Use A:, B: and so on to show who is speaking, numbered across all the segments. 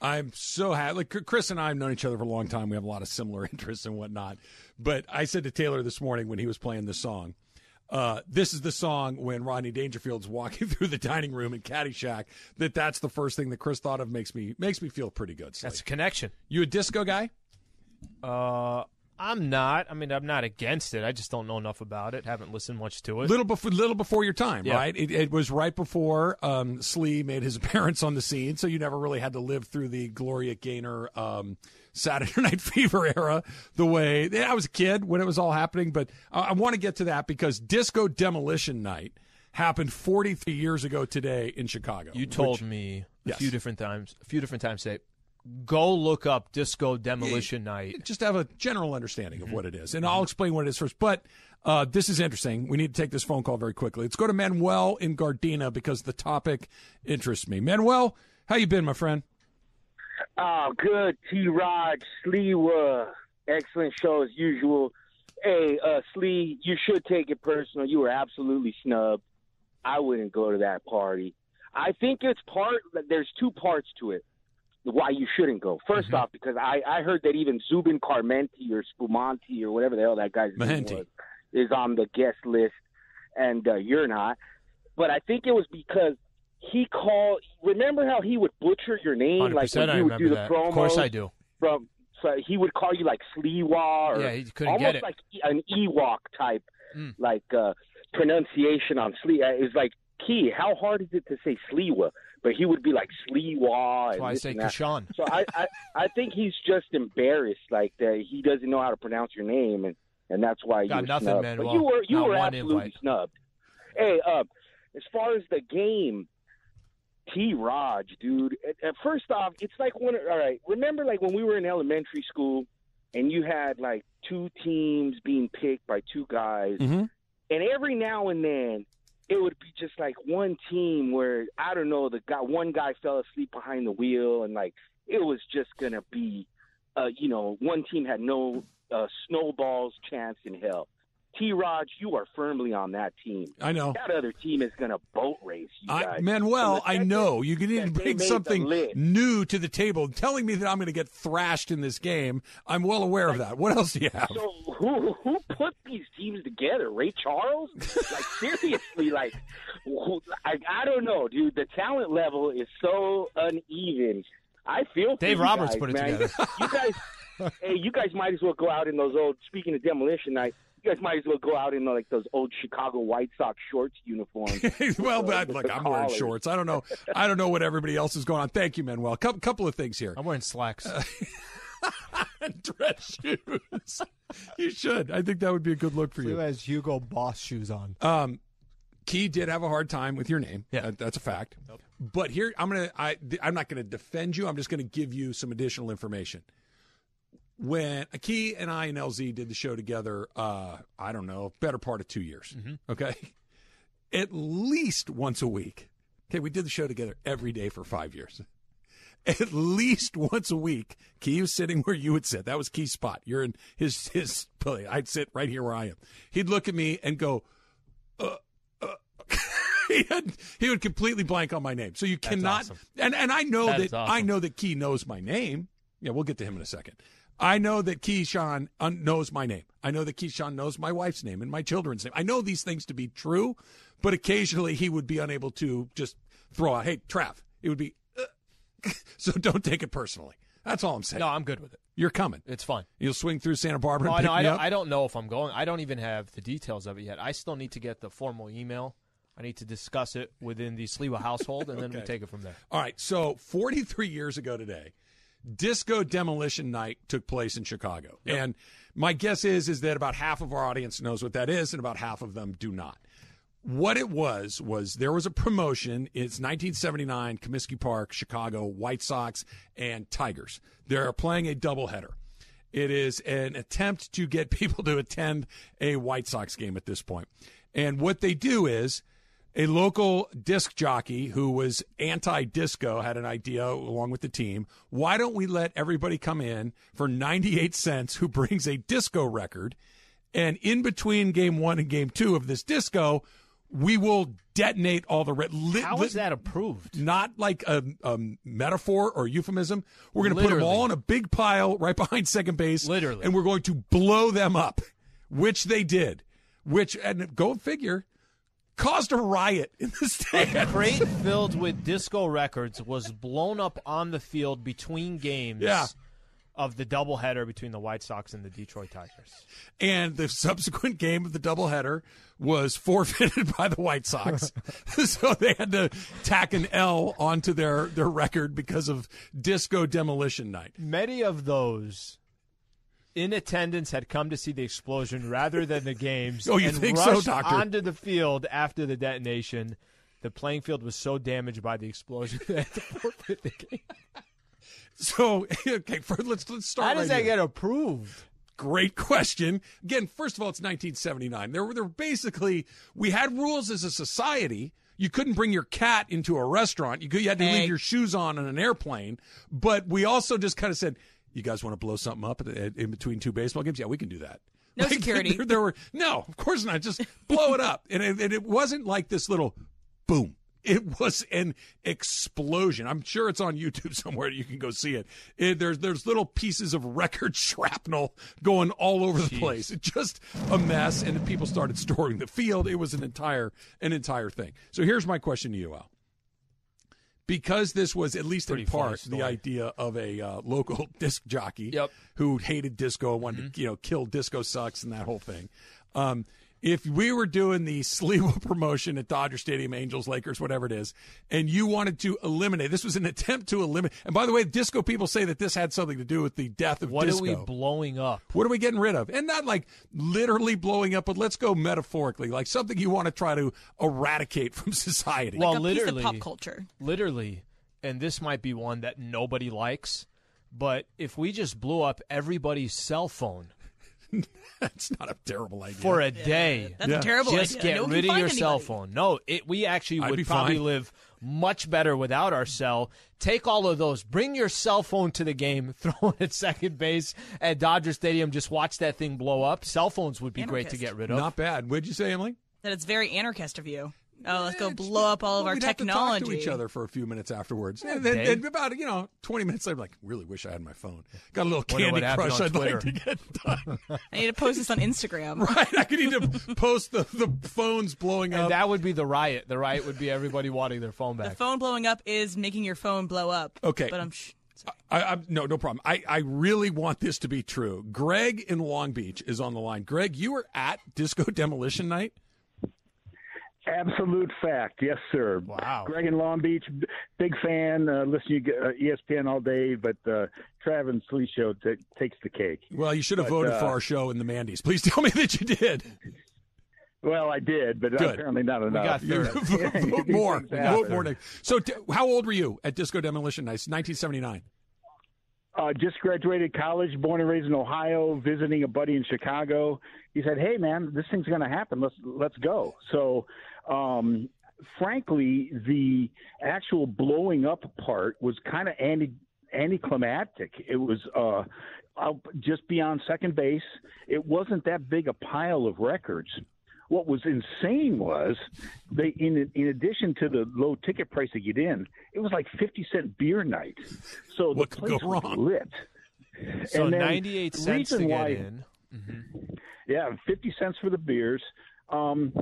A: I'm so happy. Like Chris and I have known each other for a long time. We have a lot of similar interests and whatnot. But I said to Taylor this morning when he was playing this song, uh, this is the song when Rodney Dangerfield's walking through the dining room in Caddyshack. That that's the first thing that Chris thought of makes me makes me feel pretty good.
B: That's a connection.
A: You a disco guy?
B: Uh, I'm not. I mean, I'm not against it. I just don't know enough about it. Haven't listened much to it.
A: Little before, little before your time,
B: Yeah.
A: right? It, it was right before um, Slee made his appearance on the scene, so you never really had to live through the Gloria Gaynor um, Saturday Night Fever era the way I was a kid when it was all happening. But I, I want to get to that because Disco Demolition Night happened 43 years ago today in Chicago.
B: You told
A: which-
B: me a
A: Yes.
B: few different times, a few different times, say, go look up Disco Demolition Night.
A: just have a general understanding
B: Mm-hmm.
A: of what it is. And I'll explain what it is first. But uh, this is interesting. We need to take this phone call very quickly. Let's go to Manuel in Gardena because the topic interests me. Manuel, how you been, my friend?
C: Oh, good. T. Rod, Sliwa. Excellent show as usual. Hey, uh, Slee, you should take it personal. You were absolutely snubbed. I wouldn't go to that party. I think it's part, there's two parts to it why you shouldn't go. 1st off, because I, I heard that even Zubin Carmenti or Spumanti or whatever the hell that guy's name
A: Mehenti.
C: was is on the guest list, and uh, you're not. But I think it was because he called. Remember how he would butcher your name, like when
B: I
C: you would do the
B: that.
C: promos.
B: Of course, I do.
C: From so he would call you like Sliwa or
B: Yeah, he couldn't
C: almost
B: get it.
C: like an Ewok type,
B: Mm.
C: like uh, pronunciation on Slee. Uh, It's like key. How hard is it to say Sliwa? But he would be like Sliwa.
B: That's
C: and
B: why I say. Kashan.
C: So I, I I think he's just embarrassed, like that he doesn't know how to pronounce your name, and and that's why you
B: Got
C: were
B: nothing,
C: snubbed.
B: man.
C: But
B: Well,
C: you were you were absolutely
B: invite.
C: snubbed. Hey, uh, as far as the game, T. Raj, dude. At, at first off, it's like when all right. Remember, like when we were in elementary school, and you had like two teams being picked by two guys,
A: Mm-hmm.
C: and every now and then it would be just like one team where I don't know the guy one guy fell asleep behind the wheel and like it was just gonna be uh you know one team had no uh snowballs chance in hell. T Raj, you are firmly on that team.
A: I know.
C: That other team is gonna boat race you
A: I,
C: guys.
A: Manuel, I know you need to bring something new to the table. Telling me that I'm going to get thrashed in this game, I'm well aware of that. What else do you have?
C: So who who put these teams together? Ray Charles? Like seriously, like I I don't know, dude. The talent level is so uneven. I feel
B: Dave Roberts
C: guys,
B: put it
C: man.
B: together.
C: You guys, hey, you guys might as well go out in those old. Speaking of demolition night, you guys might as well go out in like those old Chicago White Sox shorts uniforms.
A: well,
C: with
A: but
C: the-
A: look,
C: with
A: I'm wearing shorts. I don't know. I don't know what everybody else is going on. Thank you, Manuel. Couple, couple of things here.
B: I'm wearing slacks.
A: And dress shoes. you should. I think that would be a good look for you.
D: Who
A: you.
D: has Hugo Boss shoes on?
A: Um, Key did have a hard time with your name.
B: Yeah.
A: That- that's a fact. But here, I'm gonna. I, I'm not gonna defend you. I'm just gonna give you some additional information. When Key and I and LZ did the show together, uh, I don't know, better part of two years. Mm-hmm. Okay, at least once a week. Okay, we did the show together every day for five years. At least once a week, Key was sitting where you would sit. That was Key's spot. You're in his his place. I'd sit right here where I am. He'd look at me and go, uh, uh. he, had, he would completely blank on my name. So you cannot.
B: awesome.
A: And and I know
B: That awesome.
A: I know that Key knows my name. Yeah, we'll get to him in a second. I know that Keyshawn un- knows my name. I know that Keyshawn knows my wife's name and my children's name. I know these things to be true, but occasionally he would be unable to just throw out, "Hey, Trav." It would be. Uh, so don't take it personally. That's all I'm saying.
B: no, I'm good with it.
A: You're coming.
B: It's fine.
A: You'll swing through Santa Barbara
B: No,
A: and
B: I,
A: pick
B: know, I,
A: me
B: don't,
A: up.
B: I don't know if I'm going. I don't even have the details of it yet. I still need to get the formal email. I need to discuss it within the Sliwa household, and then we take it from there.
A: All right. So 43 years ago today, Disco Demolition Night took place in Chicago, and my guess is is that about half of our audience knows what that is, and about half of them do not. What it was was there was a promotion. It's 1979, Comiskey Park, Chicago, White Sox and Tigers. They're playing a doubleheader. It is an attempt to get people to attend a White Sox game at this point. And what they do is a local disc jockey who was anti disco had an idea along with the team. Why don't we let everybody come in for 98 cents who brings a disco record? And in between game one and game two of this disco, we will detonate all the red. Li-
B: How
A: li-
B: that approved?
A: Not like a, a metaphor or euphemism. We're going to put them all in a big pile right behind second base.
B: Literally.
A: And we're going to blow them up, which they did. Which, and go figure, caused a riot in the
B: A crate filled with disco records was blown up on the field between games
A: Yeah.
B: of the doubleheader between the White Sox and the Detroit Tigers.
A: and the subsequent game of the doubleheader was forfeited by the White Sox. so they had to tack an L onto their, their record because of disco demolition night.
B: Many of those in attendance had come to see the explosion rather than the games.
A: Oh, you
B: and
A: think so,
B: rushed
A: Doctor?
B: Onto the field after the detonation. The playing field was so damaged by the explosion to forfeit the game.
A: So, okay, for, let's, let's start
B: How does
A: right
B: that
A: here.
B: get approved?
A: Great question. Again, first of all, it's 1979. There were, there were basically, we had rules as a society. You couldn't bring your cat into a restaurant. You, could, you had to
E: Hey.
A: leave your shoes on on an airplane. But we also just kind of said, you guys want to blow something up at, at, in between two baseball games? Yeah, we can do that.
E: No security.
A: There, there were no, of course not. Just blow it up, and it, and it wasn't like this little boom. It was an explosion. I'm sure it's on YouTube somewhere. You can go see it. it there's there's little pieces of record shrapnel going all over the place. It's just a mess, and people started storming the field. It was an entire an entire thing. So here's my question to you, Al. Because this was at least
B: Pretty
A: in part the idea of a uh, local disc jockey
B: Yep.
A: who hated disco and wanted
B: Mm-hmm.
A: to you know kill disco sucks and that whole thing. Um, if we were doing the Sliwa promotion at Dodger Stadium, Angels, Lakers, whatever it is, and you wanted to eliminate, this was an attempt to eliminate. And by the way, disco people say that this had something to do with the death of
B: What
A: disco.
B: are we blowing up?
A: what are we getting rid of? And not like literally blowing up, but let's go metaphorically, like something you want to try to eradicate from society.
B: Well,
E: Like a
B: literally,
E: piece of pop culture.
B: literally, and this might be one that nobody likes, but if we just blew up everybody's cell phone
A: That's not a terrible idea.
B: for a day,
E: That's
A: Yeah.
E: a terrible
B: just
E: idea.
B: get
E: No one
B: rid
E: can
B: of your
E: find
B: cell phone. No, it we actually
A: I'd
B: would probably
A: fine.
B: live much better without our cell. Take all of those, bring your cell phone to the game, throw it at second base at Dodger Stadium, just watch that thing blow up. Cell phones would be great to get rid of.
A: not bad. What'd you say, Emily?
E: That it's very anarchist of you. Oh, let's go
A: It's-
E: blow up all of
A: well,
E: our
A: we'd
E: technology.
A: Have to talk to each other for a few minutes afterwards, and then
B: Dave.
A: and about you know twenty minutes later, like really wish I had my phone. Got a little Candy Crush I'd like to get done.
E: I need to post this on Instagram.
A: right, I could need to post the the phones blowing
B: and
A: up.
B: that would be the riot. The riot would be everybody wanting their phone back.
E: The phone blowing up is making your phone blow up.
A: Okay.
E: But I'm. Sh-
A: I, I, no, no problem. I, I really want this to be true. Greg in Long Beach is on the line. Greg, you were at Disco Demolition Night.
F: Absolute fact, yes, sir.
B: Wow.
F: Greg in Long Beach, big fan. Uh, listen to uh, ESPN all day, but uh, Travis Lee show t- takes the cake.
A: Well, you should have
F: But,
A: voted
F: uh,
A: for our show in the Mandy's. Please tell me that you did.
F: Well, I did, but
A: Good.
F: apparently not enough.
B: got
A: You
B: third.
A: vote more. Vote more. So, t- how old were you at Disco Demolition Night? 1979.
F: Uh, just graduated college, born and raised in Ohio, visiting a buddy in Chicago. He said, "Hey, man, this thing's going to happen. Let's let's go." So, um, frankly, the actual blowing up part was kind of anti anticlimactic. It was uh, just beyond second base. It wasn't that big a pile of records. What was insane was they, in in addition to the low ticket price to get in, it was like fifty cent beer night. So
A: What
F: the
A: could
F: place
A: go
F: was lit.
B: so
F: And
B: 98 cents to get
F: why-
B: in.
F: Yeah, fifty cents for the beers. Um,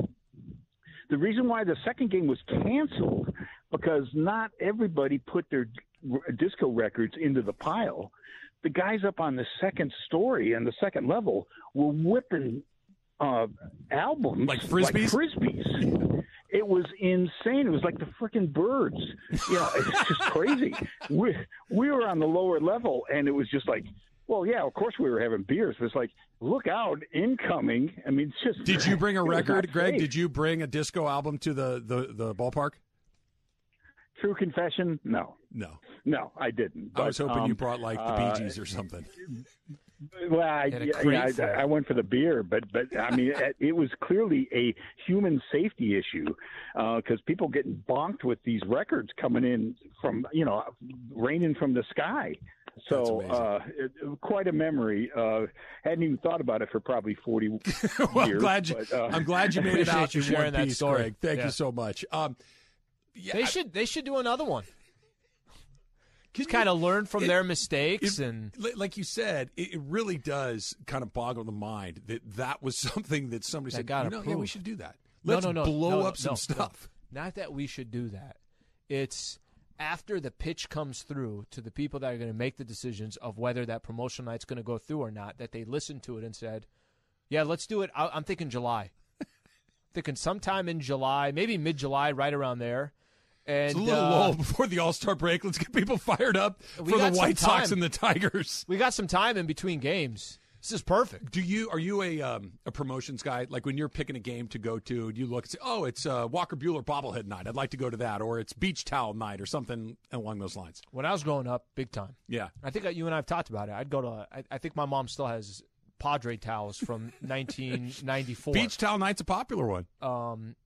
F: the reason why the second game was canceled because not everybody put their disco records into the pile. The guys up on the second story and the second level were whipping uh, albums
A: Like Frisbees?
F: frisbees. It was insane. It was like the freaking birds. You know, it's just crazy. We we were on the lower level, and it was just like, well, yeah, of course we were having beers. But it's like, look out, incoming. I mean, it's just.
A: Did you bring a record, Greg?
F: safe.
A: Did you bring a disco album to the, the, the ballpark?
F: True confession? No,
A: No.
F: no, I didn't.
A: I was
F: But,
A: hoping you
F: um,
A: brought like the
F: uh,
A: Bee Gees or something.
F: Well, I, yeah,
B: crate
F: yeah,
B: full.
F: I, I went for the beer, but but I mean, it, it was clearly a human safety issue because people getting bonked with these records coming in from you know raining from the sky. So uh, it, it- quite a memory. Uh, hadn't even thought about it for probably 40
A: well,
F: years.
A: I'm glad you.
F: but, uh,
A: I'm glad you made it
B: Appreciate
A: out
B: you sharing that
A: piece,
B: story.
A: Greg. Thank
B: Yeah.
A: you so much. Um, yeah,
B: They
A: I-
B: should they should do another one. Just kind of learn from
A: it-
B: their mistakes
A: it-
B: and
A: like you said, it, it really does kind of boggle the mind that that was something that somebody
B: That
A: said.
B: got
A: You know, yeah, we should do that. Let's
B: no, no,
A: blow
B: no,
A: up some
B: no, no.
A: stuff.
B: Not that we should do that. It's after the pitch comes through to the people that are going to make the decisions of whether that promotional night's going to go through or not, that they listened to it and said, "Yeah, let's do it." I'm thinking July. thinking sometime in July, maybe mid-July, right around there. And
A: It's a little
B: uh,
A: lull before the All Star break. Let's get people fired up for the White Sox and the Tigers.
B: we got some time in between games. This is perfect.
A: Do you are you a um, a promotions guy? Like when you're picking a game to go to, do you look and say, "Oh, it's uh, Walker Buehler bobblehead night. I'd like to go to that," or it's beach towel night, or something along those lines.
B: When I was growing up, big time.
A: Yeah,
B: I think you and I have talked about it. I'd go to. I, I think my mom still has Padre towels from 1994.
A: beach towel night's a popular one.
B: Um,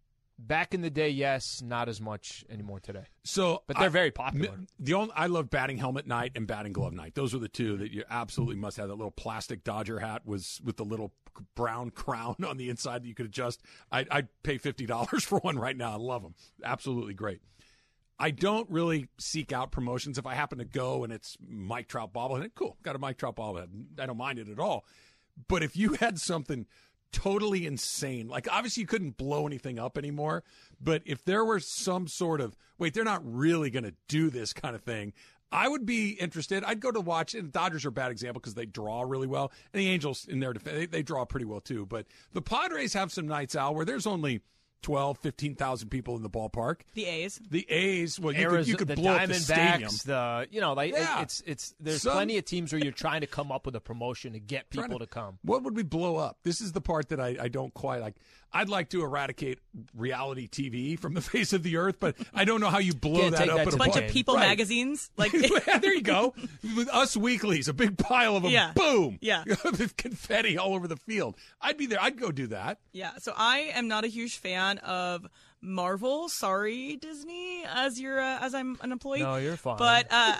B: back in the day, yes, not as much anymore today.
A: So,
B: But they're
A: I-
B: very popular.
A: The only I love batting helmet night and batting glove night. Those are the two that you absolutely must have. That little plastic Dodger hat was with the little brown crown on the inside that you could adjust. I, I'd pay fifty dollars for one right now. I love them. Absolutely great. I don't really seek out promotions. If I happen to go and it's Mike Trout bobblehead, cool, got a Mike Trout bobblehead. I don't mind it at all. But if you had something totally insane, like obviously you couldn't blow anything up anymore, but if there were some sort of wait, they're not really going to do this kind of thing. I would be interested. I'd go to watch. And Dodgers are a bad example because they draw really well, and the Angels in their defense they, they draw pretty well too. But the Padres have some nights out where there's only 12, 15,000 people in the ballpark.
E: The A's.
A: The A's, well, you could, you could
B: the
A: blow up the stadium.
B: The you know, like
A: Yeah.
B: it's it's there's
A: Some-
B: plenty of teams where you're trying to come up with a promotion to get
A: Trying
B: people to, come.
A: What would we blow up? This is the part that I, I don't quite like. I'd like to eradicate reality TV from the face of the earth, but I don't know how you blow
B: Can't
A: that up
B: that
A: at a
E: bunch of people
A: Right.
E: magazines. Like
A: there you go. With us weeklies, a big pile of them.
E: Yeah.
A: Boom.
E: Yeah.
A: With confetti all over the field. I'd be there. I'd go do that.
E: Yeah, so I am not a huge fan of Marvel. Sorry, Disney, as you're uh, as I'm an employee.
B: No, you're fine.
E: But uh,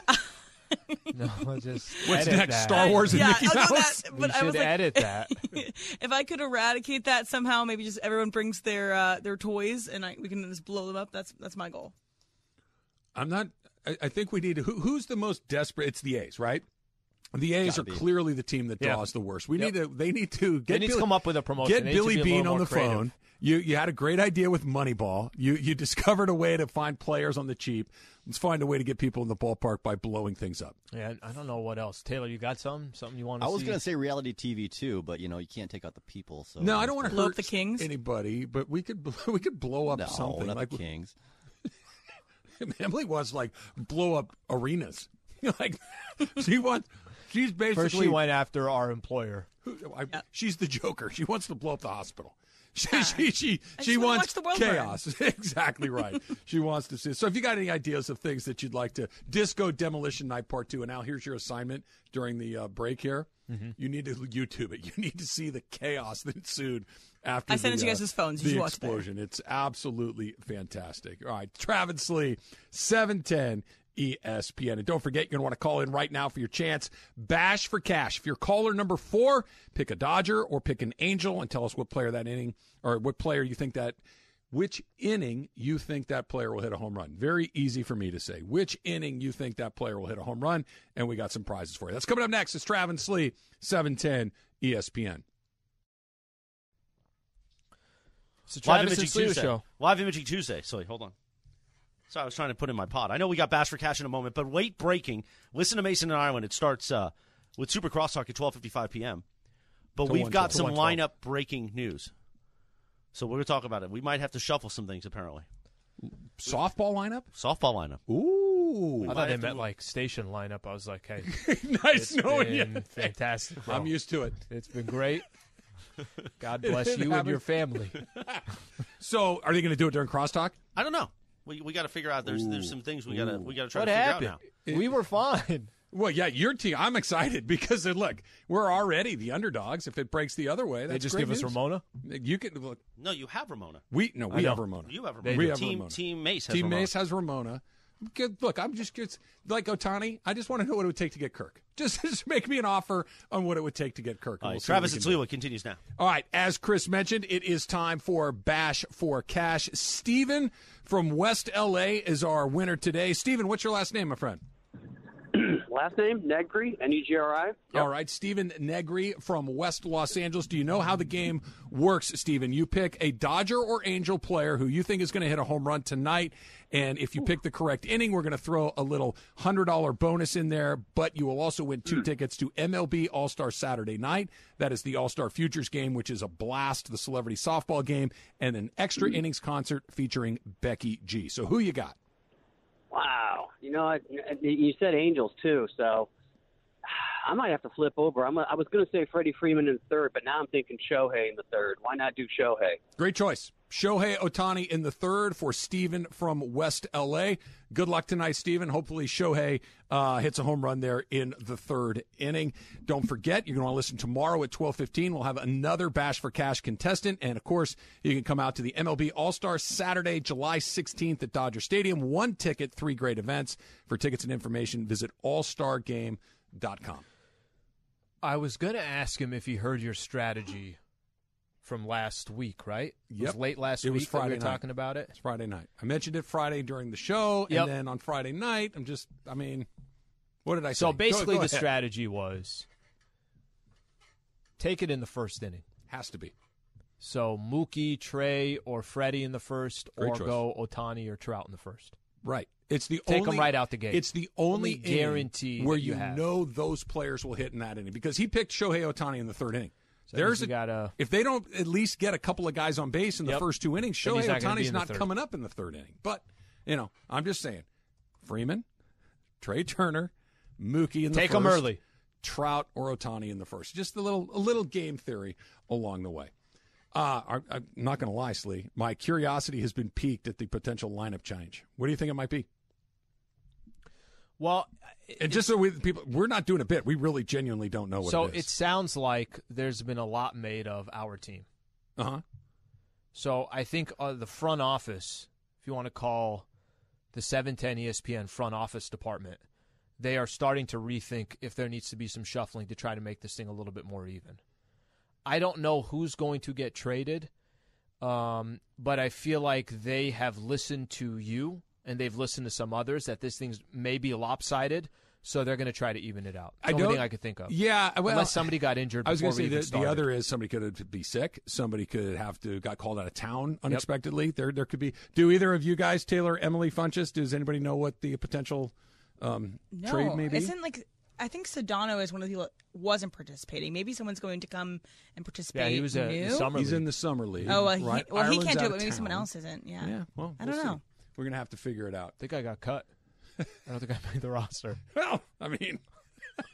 B: No, just
A: What's
B: edit
A: next?
B: that.
A: Star Wars and
E: yeah,
A: Mickey
E: oh,
A: Mouse?
E: that-
B: We
E: I
B: should
E: was like,
B: edit that.
E: if I could eradicate that somehow, maybe just everyone brings their uh, their toys and I, we can just blow them up. That's that's my goal.
A: I'm not. I, I think we need to. Who, who's the most desperate? It's the A's, right? The A's are
G: Gotta be.
A: clearly the team that
B: Yeah.
A: draws the worst. We
B: Yep.
A: need to. They need to get.
B: They need to come up with a promotion.
A: Get
B: They
A: Billy
B: be Beane
A: on the
B: creative.
A: phone. You you had a great idea with Moneyball. You you discovered a way to find players on the cheap. Let's find a way to get people in the ballpark by blowing things up.
B: Yeah, I don't know what else. Taylor, you got some something you want to
G: I was going to say reality TV too, but you know you can't take out the people. So
A: No, I don't want to
E: Blow
A: hurt
E: up the Kings?
A: anybody, but we could we could blow up
G: No,
A: something
G: not
A: like
G: the Kings.
A: Emily was like blow up arenas. like she wants. She's basically
B: First, she went after our employer.
A: Who- I, She's the Joker. She wants to blow up the hospital. She
E: Yeah.
A: she she, she wants
E: watch the world
A: chaos. exactly right. she wants to see. So if you got any ideas of things that you'd like to disco demolition night part two, and now here's your assignment during the uh, break here.
E: Mm-hmm.
A: You need to YouTube it. You need to see the chaos that ensued after.
E: I sent
A: the,
E: it to you
A: uh,
E: guys' phones. You
A: the
E: should watch
A: explosion. It's absolutely fantastic. All right, Travis Lee, seven ten. ESPN. And don't forget, you're going to want to call in right now for your chance. Bash for cash. If you're caller number four, pick a Dodger or pick an Angel and tell us what player that inning or what player you think that, which inning you think that player will hit a home run. Very easy for me to say. Which inning you think that player will hit a home run. And we got some prizes for you. That's coming up next. It's Travis Lee, 710 ESPN.
B: It's the
H: Live Imaging Tuesday.
B: show.
H: Live Imaging Tuesday. Sorry, hold on. So I was trying to put in my pod. I know we got Bash for Cash in a moment, but late breaking. Listen to Mason and Ireland. It starts uh, with Super Crosstalk at 12:55 p.m. But
A: To
H: we've
A: 112.
H: got some lineup breaking news. So we're going to talk about it. We might have to shuffle some things apparently.
A: Softball lineup?
H: Softball lineup.
A: Ooh.
B: I thought they meant like station lineup. I was like, hey,
A: nice
B: it's
A: knowing you.
B: been fantastic. Bro.
A: I'm used to it.
B: It's been great. God bless
A: It
B: you and your family.
A: So, are they going to do it during crosstalk?
H: I don't know. We, we got to figure out. There's there's some things we got to we got to try
B: What
H: to figure
B: happened?
H: out now.
B: We were fine.
A: Well, yeah, your team. I'm excited because look, we're already the underdogs. If it breaks the other way, that's
B: They just
A: great
B: give us. Ramona.
A: You can look.
H: No, you have Ramona.
A: We no, we have Ramona.
H: You have Ramona.
A: We have
H: team
A: Ramona.
H: Team Mace has
A: Team
H: Ramona.
A: Mace has Ramona. Good. Look, I'm just it's like Ohtani. I just want to know what it would take to get Kirk. Just, just make me an offer on what it would take to get Kirk. we'll
H: Travis and. Sliwa continues now.
A: All right, as Chris mentioned, it is time for Bash for Cash. Steven from West LA is our winner today. Steven, what's your last name, my friend?
I: Last name Negri, N E G R I.
A: All right, Stephen Negri from West Los Angeles. Do you know how the game works, Stephen? You pick a Dodger or Angel player who you think is going to hit a home run tonight. And if you pick the correct inning, we're going to throw a little $100 bonus in there. But you will also win two tickets to MLB All Star Saturday night. That is the All Star Futures game, which is a blast, the celebrity softball game, and an extra innings concert featuring Becky G. So who you got?
I: Wow. You know, I, you said Angels too, so I might have to flip over. I'm a, I was going to say Freddie Freeman in the third, but now I'm thinking Shohei in the third. Why not do Shohei?
A: Great choice. Shohei Ohtani in the third for Steven from West LA. Good luck tonight, Steven. Hopefully, Shohei uh, hits a home run there in the third inning. Don't forget, you're going to listen tomorrow at 12:15. We'll have another Bash for Cash contestant, and of course, you can come out to the MLB All Star Saturday, July 16th at Dodger Stadium. One ticket, three great events. For tickets and information, visit allstargame.com.
B: I was going to ask him if he heard your strategy from last week, right? It was late last
A: It
B: week
A: was
B: that we
A: Friday
B: were
A: night.
B: talking about it.
A: It's Friday night. I mentioned it Friday during the show,
B: Yep.
A: and then on Friday night, I'm just, I mean, what did I say?
B: So basically,
A: go
B: the
A: ahead.
B: strategy was take it in the first inning.
A: has to be.
B: So Mookie, Trey, or Freddie in the first,
A: Great
B: or
A: choice.
B: go Ohtani or Trout in the first.
A: Right. It's the
B: Take
A: only
B: 'em right out the gate.
A: It's the only,
B: Only guarantee
A: where
B: you
A: you know those players will hit in that inning because he picked Shohei Ohtani in the third inning.
B: So
A: There's a,
B: gotta
A: if they don't at least get a couple of guys on base in the
B: Yep.
A: first two innings, Shohei
B: not
A: Ohtani's
B: in
A: not coming up in the third inning. But you know, I'm just saying, Freeman, Trey Turner, Mookie in the
B: Take
A: first,
B: 'em early.
A: Trout or Ohtani in the first. Just a little a little game theory along the way. Uh, I, I'm not going to lie, Slee. My curiosity has been piqued at the potential lineup change. What do you think it might be?
B: Well,
A: And just so we people, we're not doing a bit. We really genuinely don't know what
B: so
A: it is.
B: it sounds like there's been a lot made of our team.
A: uh huh.
B: So I think uh, the front office, if you want to call the 710 ESPN front office department, they are starting to rethink if there needs to be some shuffling to try to make this thing a little bit more even. I don't know who's going to get traded, um, but I feel like they have listened to you and they've listened to some others that this thing's maybe lopsided, so they're going to try to even it out. It's
A: I
B: the only
A: don't-
B: thing I could think of.
A: Yeah, well,
B: Unless somebody got injured
A: I was
B: before
A: going to say the, the other is somebody could be sick. Somebody could have to got called out of town unexpectedly. There, there could be. Do either of you guys, Taylor, Emily Funches, does anybody know what the potential um,
E: No,
A: trade may be?
E: isn't like I think Sedano is one of the people that wasn't participating. Maybe someone's going to come and participate.
B: Yeah, he was a
E: new?
B: summer
A: He's in the summer league.
E: Oh, well, he, well, he can't do it, but maybe someone else isn't. Yeah.
A: Yeah, well,
E: I
A: we'll
E: don't
A: see.
E: know.
A: We're gonna have to figure it out.
B: I think I got cut. I don't think I made the roster.
A: Well, I mean,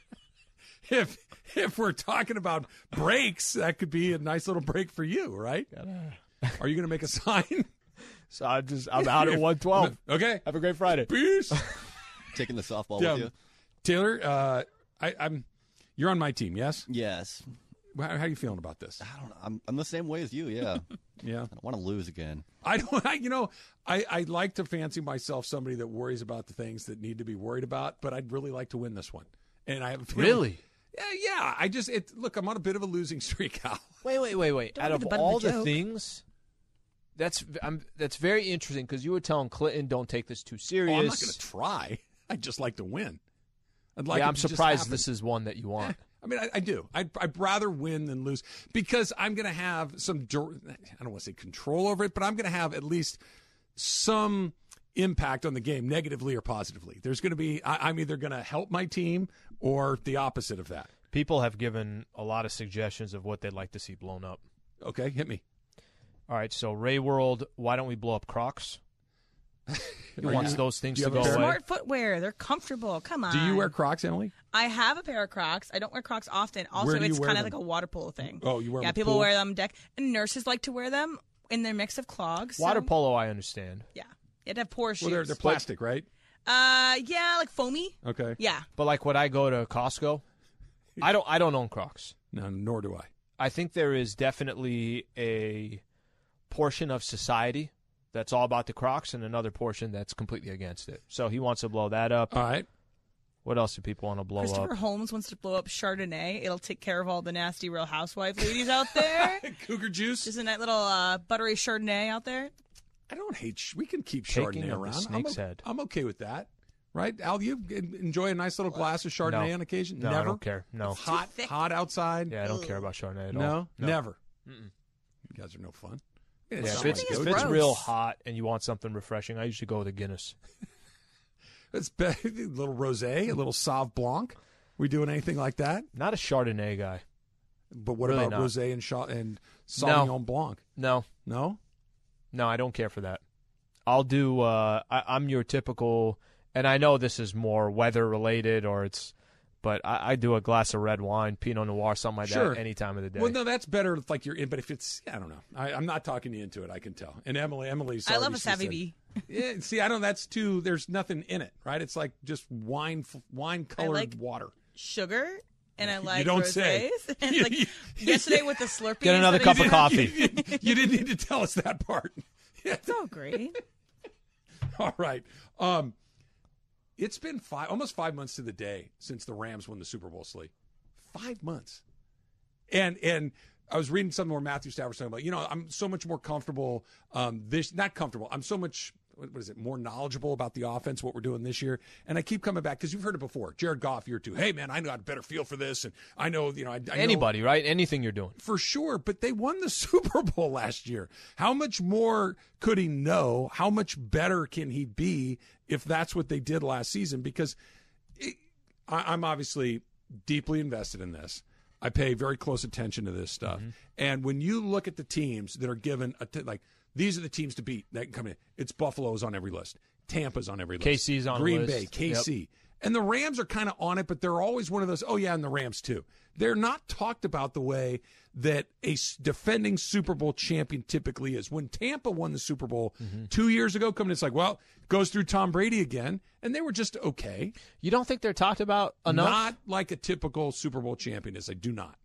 A: if if we're talking about breaks, that could be a nice little break for you, right? Are you going to make a sign?
B: So I'm just I'm out at 112.
A: Okay.
B: Have a great Friday.
A: Peace.
G: Taking the softball
A: Yeah.
G: with you.
A: Taylor, uh, I, I'm. You're on my team, yes?
G: Yes.
A: How, how are you feeling about this?
G: I don't know. I'm, I'm the same way as you. Yeah.
A: Yeah.
G: I don't want to lose again.
A: I don't. I, you know, I, I like to fancy myself somebody that worries about the things that need to be worried about, but I'd really like to win this one. And I have a feeling-
B: Really?
A: Yeah, yeah. I just it. Look, I'm on a bit of a losing streak, Al.
B: Wait, wait, wait, wait.
E: Don't
B: Out
E: be
B: of
E: the
B: all
E: the
B: the things, that's I'm, that's very interesting because you were telling Clinton, "Don't take this too
A: Oh,
B: serious."
A: I'm not going to try. I'd just like to win. I'd like
B: yeah, I'm surprised this is one that you want.
A: I mean, I, I do. I'd, I'd rather win than lose because I'm going to have some. I don't want to say control over it, but I'm going to have at least some impact on the game, negatively or positively. There's going to be. I, I'm either going to help my team or the opposite of that.
B: People have given a lot of suggestions of what they'd like to see blown up.
A: Okay, hit me.
B: All right, so Ray World, why don't we blow up Crocs? He wants
A: you-
B: those things to go
A: a
B: away.
E: Smart footwear. They're comfortable. Come on.
A: Do you wear Crocs, Emily?
E: I have a pair of Crocs. I don't wear Crocs often. Also,
A: Where do you
E: it's
A: wear
E: kind of
A: them?
E: like a water polo thing.
A: Oh, you wear
E: Yeah,
A: them at
E: people
A: pool?
E: wear them deck, and nurses like to wear them in their mix of clogs. so-
B: Water polo, I understand,
E: Yeah, you have to have poor shoes.
A: Well, they're, they're plastic, right?
E: Uh, yeah, like foamy.
A: Okay.
E: Yeah.
B: but like when I go to Costco, I don't I don't own Crocs.
A: No, nor do I.
B: I think there is definitely a portion of society that's all about the Crocs and another portion that's completely against it. So he wants to blow that up.
A: All right.
B: What else do people want to blow up? Christopher?
E: Holmes wants to blow up Chardonnay. It'll take care of all the nasty Real Housewife ladies out there.
A: Cougar juice.
E: Just a nice little uh, buttery Chardonnay out there.
A: I don't hate. Sh- we can keep
B: Taking
A: Chardonnay
B: of
A: around.
B: snake's
A: I'm, o-
B: head.
A: I'm okay with that. Right, Al? You enjoy a nice little glass of Chardonnay
B: No.
A: on occasion?
B: No, I
A: Never.
B: don't care. No.
A: It's hot, hot outside.
B: Yeah, I don't care about Chardonnay at
A: no,
B: all.
A: No, never. You guys are no fun. Yeah,
B: if it's, if it's real hot and you want something refreshing, I usually go with a Guinness.
A: It's be- a little rosé, a little Sauv Blanc. We doing anything like that?
B: Not a Chardonnay guy.
A: But what
B: Really
A: about
B: not.
A: rosé and Cha- and Sauvignon Blanc?
B: No,
A: No.
B: no, I don't care for that. I'll do. Uh, I, I'm your typical, and I know this is more weather related or it's, but I, I do a glass of red wine, Pinot Noir, something like
A: Sure.
B: that, any time of the day.
A: Well, no, that's better. If like you're in, but if it's, I don't know. I, I'm not talking you into it. I can tell. And Emily, Emily's.
E: I love a Savvy Bee.
A: Yeah, see, I don't. That's too. There's nothing in it, right? It's like just wine, wine colored
E: like-
A: water.
E: Sugar. And I like you
A: don't
E: rosés.
A: say.
E: And like yesterday with the Slurpees.
B: Get another cup of coffee.
A: you didn't need to tell us that part.
E: It's all great.
A: All right. Um, it's been five, almost five months to the day since the Rams won the Super Bowl. Sleep, five months, and and I was reading something where Matthew Stafford was talking about. You know, I'm so much more comfortable. Um, this not comfortable. I'm so much. What is it? More knowledgeable about the offense, what we're doing this year, and I keep coming back because you've heard it before. Jared Goff, year two. Hey man, I know a better feel for this, and I know you know I, I know-
B: Anybody, right? Anything you're doing.
A: for sure, but they won the Super Bowl last year. How much more could he know? How much better can he be if that's what they did last season? Because it, I, I'm obviously deeply invested in this. I pay very close attention to this stuff. Mm-hmm. And when you look at the teams that are given a t- like these are the teams to beat that can come in. It's Buffalo's on every list. Tampa's on every list.
B: KC's on
A: Green. Bay,
B: Yep.
A: KC. And the Rams are kind of on it, but they're always one of those, oh, yeah, and the Rams too. They're not talked about the way that a defending Super Bowl champion typically is. When Tampa won the Super Bowl
B: Mm-hmm.
A: two years ago, coming, it's like, well, goes through Tom Brady again, and they were just okay.
B: You don't think they're talked about enough?
A: Not like a typical Super Bowl champion is. I do not.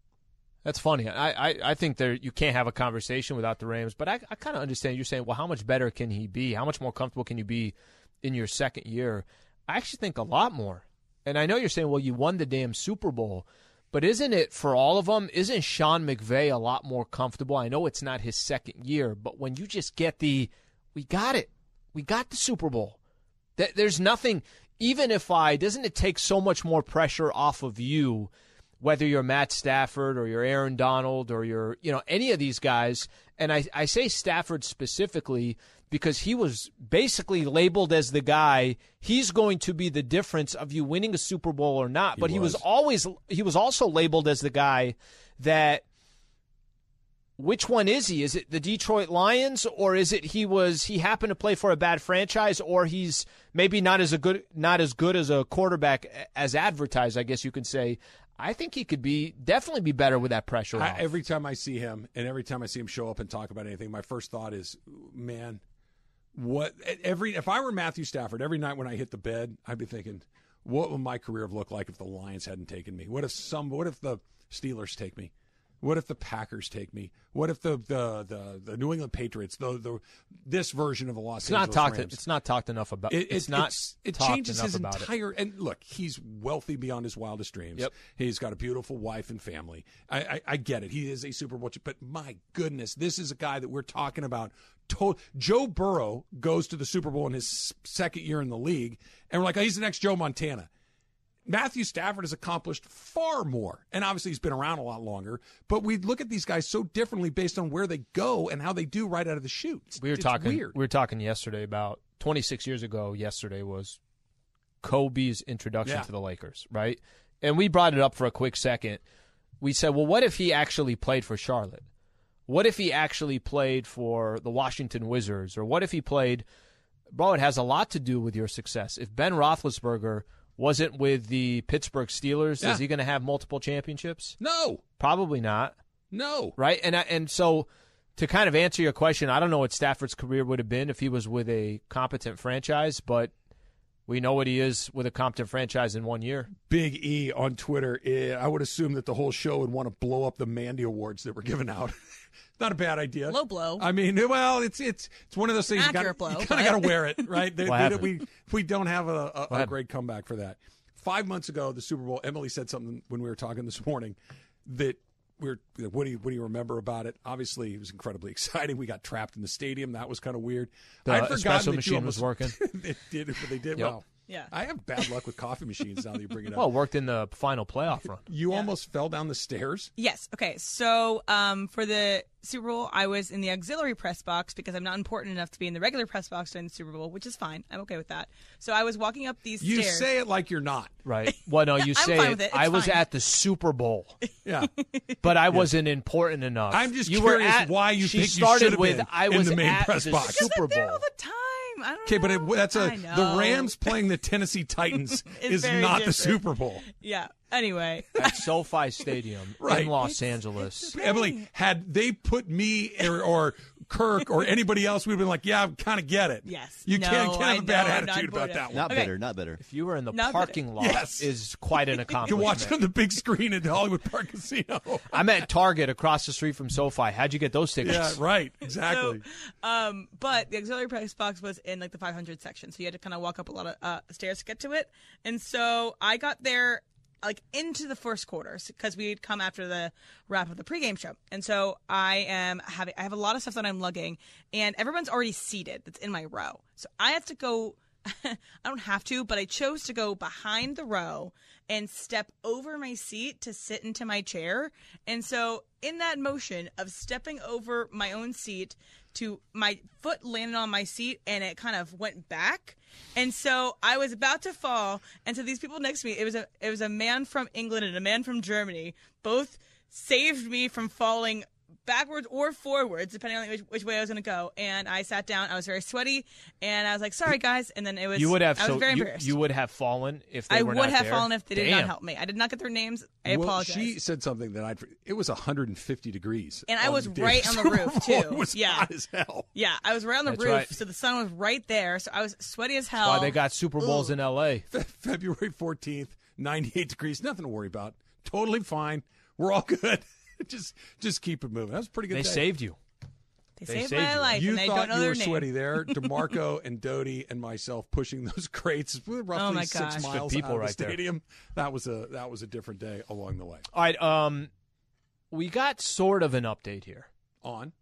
B: That's funny. I, I, I think there you can't have a conversation without the Rams, but I, I kind of understand you're saying, well, how much better can he be? How much more comfortable can you be in your second year? I actually think a lot more. And I know you're saying, well, you won the damn Super Bowl, but isn't it for all of them? Isn't Sean McVay a lot more comfortable? I know it's not his second year, but when you just get the, we got it, we got the Super Bowl. That There's nothing. Even if I, doesn't it take so much more pressure off of you? whether you're Matt Stafford or you're Aaron Donald or you're, you know, any of these guys. And I, I say Stafford specifically because he was basically labeled as the guy, he's going to be the difference of you winning a Super Bowl or not. but he was
A: was.
B: always, he was also labeled as the guy that, which one is he? Is it the Detroit Lions or is it he was, he happened to play for a bad franchise or he's maybe not as a good, not as good as a quarterback as advertised, I guess you could say. I think he could be definitely be better with that pressure.
A: I,
B: off.
A: every time I see him, and every time I see him show up and talk about anything, my first thought is, man, what? Every if I were Matthew Stafford, every night when I hit the bed, I'd be thinking, what would my career have looked like if the Lions hadn't taken me? What if some? What if the Steelers take me? What if the Packers take me? What if the the the, the New England Patriots, the the this version of the Los
B: it's not talked.
A: Rams?
B: It's not talked enough about.
A: It,
B: it's not.
A: it's- it changes his
B: about it.
A: entire. And look, he's wealthy beyond his wildest dreams.
B: Yep.
A: He's got a beautiful wife and family. I, I, I get it. He is a Super Bowl, but my goodness, this is a guy that we're talking about. To- Joe Burrow goes to the Super Bowl in his second year in the league, and we're like, oh, he's the next Joe Montana. Matthew Stafford has accomplished far more. And obviously, he's been around a lot longer. But we look at these guys so differently based on where they go and how they do right out of the chute. It's-
B: We were talking.
A: weird.
B: We were talking yesterday about 26 years ago. Yesterday was Kobe's introduction
A: Yeah.
B: to the Lakers, right? And we brought it up for a quick second. We said, well, what if he actually played for Charlotte? What if he actually played for the Washington Wizards? Or what if he played? Bro, it has a lot to do with your success. If Ben Roethlisberger wasn't with the Pittsburgh Steelers,
A: Yeah.
B: is he going to have multiple championships?
A: no,
B: Probably not
A: no.
B: right? And uh, and so to kind of answer your question, I don't know what Stafford's career would have been if he was with a competent franchise, but We know what he is with a Compton franchise in one year.
A: Big E on Twitter. eh, I would assume that the whole show would want to blow up the Mandy Awards that were given out. Not a bad idea.
E: Low blow.
A: I mean, well, it's it's it's one of those things.
E: Accurate
A: you
E: blow,
A: kind of got to wear it, right? They- they- we we don't have a, a, a great comeback for that. Five months ago, the Super Bowl. Emily said something when we were talking this morning that we're. What do you what do you remember about it? Obviously, it was incredibly exciting. We got trapped in the stadium. That was kind of weird.
B: The
A: I'd forgotten
B: espresso machine was working.
A: it did, but they did
B: Yep.
A: well.
E: Yeah.
A: I have bad luck with coffee machines now that you bring it up.
B: Well, worked in the final playoff run.
A: you almost fell down the stairs.
E: Yes. Okay. So um, for the Super Bowl, I was in the auxiliary press box because I'm not important enough to be in the regular press box during the Super Bowl, which is fine. I'm okay with that. So I was walking up these
A: You
E: stairs.
A: say it like you're not.
B: Right. Well, no, you
E: I'm
B: say
E: fine
B: it.
E: with it. It's
B: I was
E: fine.
B: at the Super Bowl,
A: Yeah.
B: but I wasn't important enough.
A: I'm just
B: you were
A: curious
B: at,
A: why you
B: she
A: think you
B: started
A: should
B: with
A: been
B: I
A: in
B: was
A: the main
B: at
A: press
B: the
A: box.
B: Super
E: I'm there
B: Bowl.
E: all the time. I don't
A: Okay, but it, that's a the Rams playing the Tennessee Titans is
E: very
A: not the
E: different.
A: Super Bowl.
E: Yeah. Anyway.
B: at SoFi Stadium
A: Right.
B: in Los Angeles.
A: Emily, had they put me or, or Kirk or anybody else, we'd have been like, yeah, I kind of get it.
E: Yes.
A: You
E: No,
A: can't, can't have
E: I
A: a bad
E: know,
A: attitude about that one.
G: Not
E: Okay.
G: better, not better.
B: If you were in the
E: Not
B: parking lot,
A: Yes.
B: is quite an accomplishment.
A: You can
B: accomplishment.
A: watch it on the big screen at the Hollywood Park Casino.
B: I'm at Target across the street from SoFi. How'd you get those tickets?
A: yeah, right. Exactly.
E: Um, but the auxiliary press box was in like the 500 section, so you had to kind of walk up a lot of uh, stairs to get to it. And so I got there like into the first quarter because we'd come after the wrap of the pregame show. And so I am having I have a lot of stuff that I'm lugging, and everyone's already seated that's in my row. So I have to go. I don't have to, but I chose to go behind the row and step over my seat to sit into my chair. And so, in that motion of stepping over my own seat to my foot landed on my seat and it kind of went back. And so I was about to fall. And so these people next to me, it was a it was a man from England and a man from Germany, both saved me from falling backwards or forwards, depending on which, which way I was going to go. And I sat down. I was very sweaty, and I was like, "Sorry, guys." And then it was
B: You would have
E: I was
B: so
E: very
B: you,
E: embarrassed.
B: you would have fallen if they
E: I
B: were
E: would
B: not
E: have
B: there.
E: fallen if they did
B: Damn.
E: not help me. I did not get their names. I
A: well,
E: apologize.
A: she said something that I. It was 150 degrees,
E: And I was
A: the day
E: right
A: of
E: on the
A: Super
E: roof,
A: Bowl.
E: too.
A: It was
E: Yeah.
A: hot as hell.
E: yeah, I was right on the
B: That's
E: roof,
B: right.
E: so the sun was right there. So I was sweaty as hell.
B: Why they got Super Bowls in L.A.
A: February 14th, 98 degrees. Nothing to worry about. Totally fine. We're all good. just just keep it moving. That was a pretty good.
B: They
A: day.
B: saved you.
E: They
B: they
E: saved
B: saved
E: my
B: you.
E: life,
A: You
E: and they
A: thought
E: don't know
A: you were
E: name.
A: sweaty there. DeMarco and Doty and myself pushing those crates roughly
E: Oh my
A: six
E: gosh.
A: Miles
B: people
A: out of
B: right
A: the
B: there.
A: stadium. That was a that was a different day along the way.
B: All right, um, we got sort of an update here.
A: On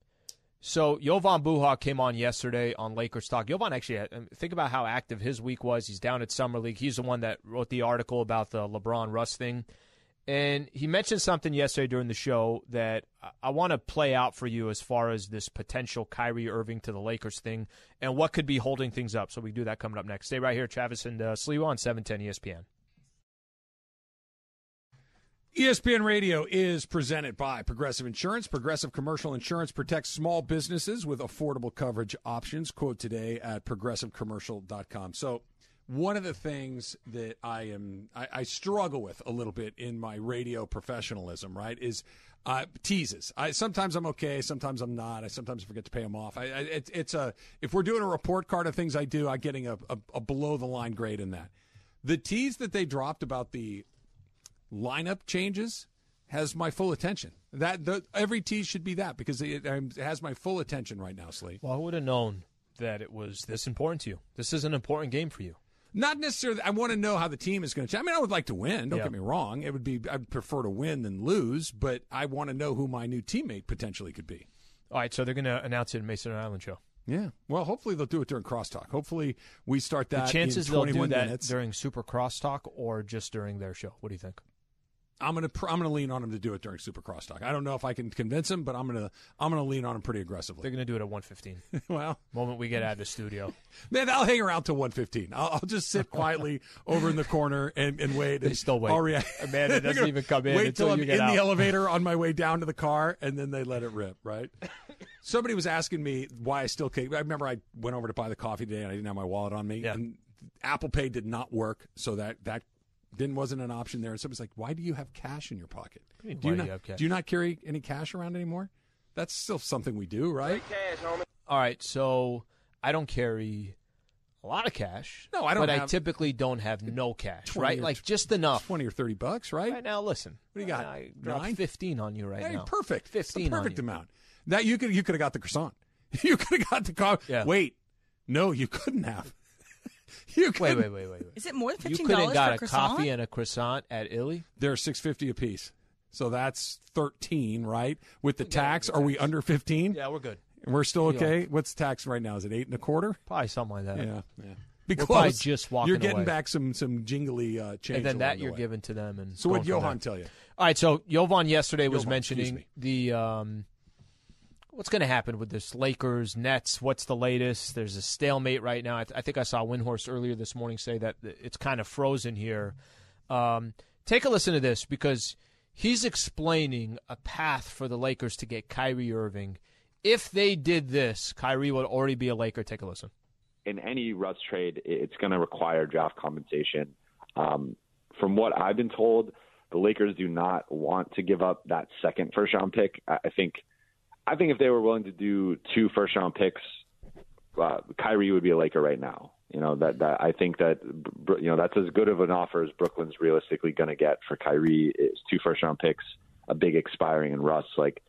B: So Jovan Buha came on yesterday on Lakers Talk. Jovan actually, had, um, think about how active his week was. He's down at Summer League. He's the one that wrote the article about the LeBron Russ thing. And he mentioned something yesterday during the show that I- want to play out for you as far as this potential Kyrie Irving to the Lakers thing and what could be holding things up. So we do that coming up next. Stay right here, Travis and uh, Sliwa on 710 ESPN.
A: ESPN Radio is presented by Progressive Insurance. Progressive Commercial Insurance protects small businesses with affordable coverage options. Quote today at progressivecommercial.com. So, one of the things that I am I, I struggle with a little bit in my radio professionalism, right, is uh, teases. I sometimes I'm okay, sometimes I'm not. I sometimes forget to pay them off. I, I it, it's a if we're doing a report card of things I do, I'm getting a, a, a below the line grade in that. The tease that they dropped about the lineup changes has my full attention. That the, every tease should be that because it, um, it has my full attention right now, Slee.
B: Well, I would have known that it was this important to you. This is an important game for you.
A: Not necessarily. I want to know how the team is going to. I mean, I would like to win. Don't
B: Yeah.
A: get me wrong. It would be. I'd prefer to win than lose, but I want to know who my new teammate potentially could be.
B: All right, so they're going to announce it in Mason Ireland show.
A: Yeah. Well, hopefully they'll do it during crosstalk. Hopefully we start that.
B: the chances
A: in
B: they'll do
A: 21
B: that
A: minutes.
B: during Super Crosstalk or just during their show. What do you think?
A: I'm gonna pr- I'm gonna lean on him to do it during Super Crosstalk. I don't know if I can convince him, but I'm gonna I'm gonna lean on him pretty aggressively.
B: They're going to do it at 115.
A: well,
B: moment we get out of the studio.
A: Man, I'll hang around till 115. I'll, I'll just sit quietly over in the corner and, and wait.
B: They
A: and
B: still wait.
A: I'll react.
B: Amanda doesn't even come in
A: Wait
B: until
A: till I'm
B: you get
A: in
B: out.
A: the elevator on my way down to the car, and then they let it rip. Right. Somebody was asking me why I still can't. I remember I went over to buy the coffee today, and I didn't have my wallet on me.
B: Yeah.
A: And Apple Pay did not work, so that that didn't wasn't an option there. And somebody's like, "Why do you have cash in your pocket?
B: do you mean,
A: do you not
B: you have cash?
A: do you not carry any cash around anymore? That's still something we do, right?
B: Cash, All right, so I don't carry a lot of cash.
A: No, I don't have.
B: But I typically don't have no cash, right? Like just enough.
A: Twenty or thirty bucks, right?
B: Right now, listen.
A: What do you got?
B: I dropped
A: Nine?
B: fifteen on you right
A: Hey,
B: now.
A: perfect.
B: Fifteen.
A: perfect amount. That you could you could have got the croissant. You could have got the coffee.
B: Yeah.
A: Wait, no, you couldn't have. you
B: Wait,
A: couldn't.
B: wait, wait, wait, wait.
E: Is it more than
B: You
E: fifteen
B: could have
E: dollars
B: got
E: for
B: a
E: croissant?
B: coffee and a croissant at Illy.
A: They're six fifty a piece, so that's thirteen, right? With the
B: We got it,
A: tax, are we under fifteen?
B: Yeah, we're good.
A: We're still
B: Deal.
A: okay. What's the tax right now? Is it eight and a quarter?
B: Probably something like that.
A: Yeah, yeah. Be
B: We're just walking
A: You're getting
B: away.
A: back some some jingly uh, change.
B: And then
A: along
B: that
A: the
B: you're
A: way.
B: giving to them. And
A: So what
B: going from Jovan
A: tell you?
B: All right, so Jovan yesterday was
A: Jovan, excuse
B: mentioning the um, what's going to happen with this Lakers Nets. What's the latest? There's a stalemate right now. I, th- I think I saw Windhorst earlier this morning say that it's kind of frozen here. Um, take a listen to this because he's explaining a path for the Lakers to get Kyrie Irving. If they did this, Kyrie would already be a Laker. Take a listen.
J: in any Russ trade, it's going to require draft compensation. Um, from what I've been told, the Lakers do not want to give up that second first round pick. I think, I think if they were willing to do two first round picks, uh, Kyrie would be a Laker right now. You know that that I think that you know that's as good of an offer as Brooklyn's realistically going to get for Kyrie is two first round picks, a big expiring and Russ like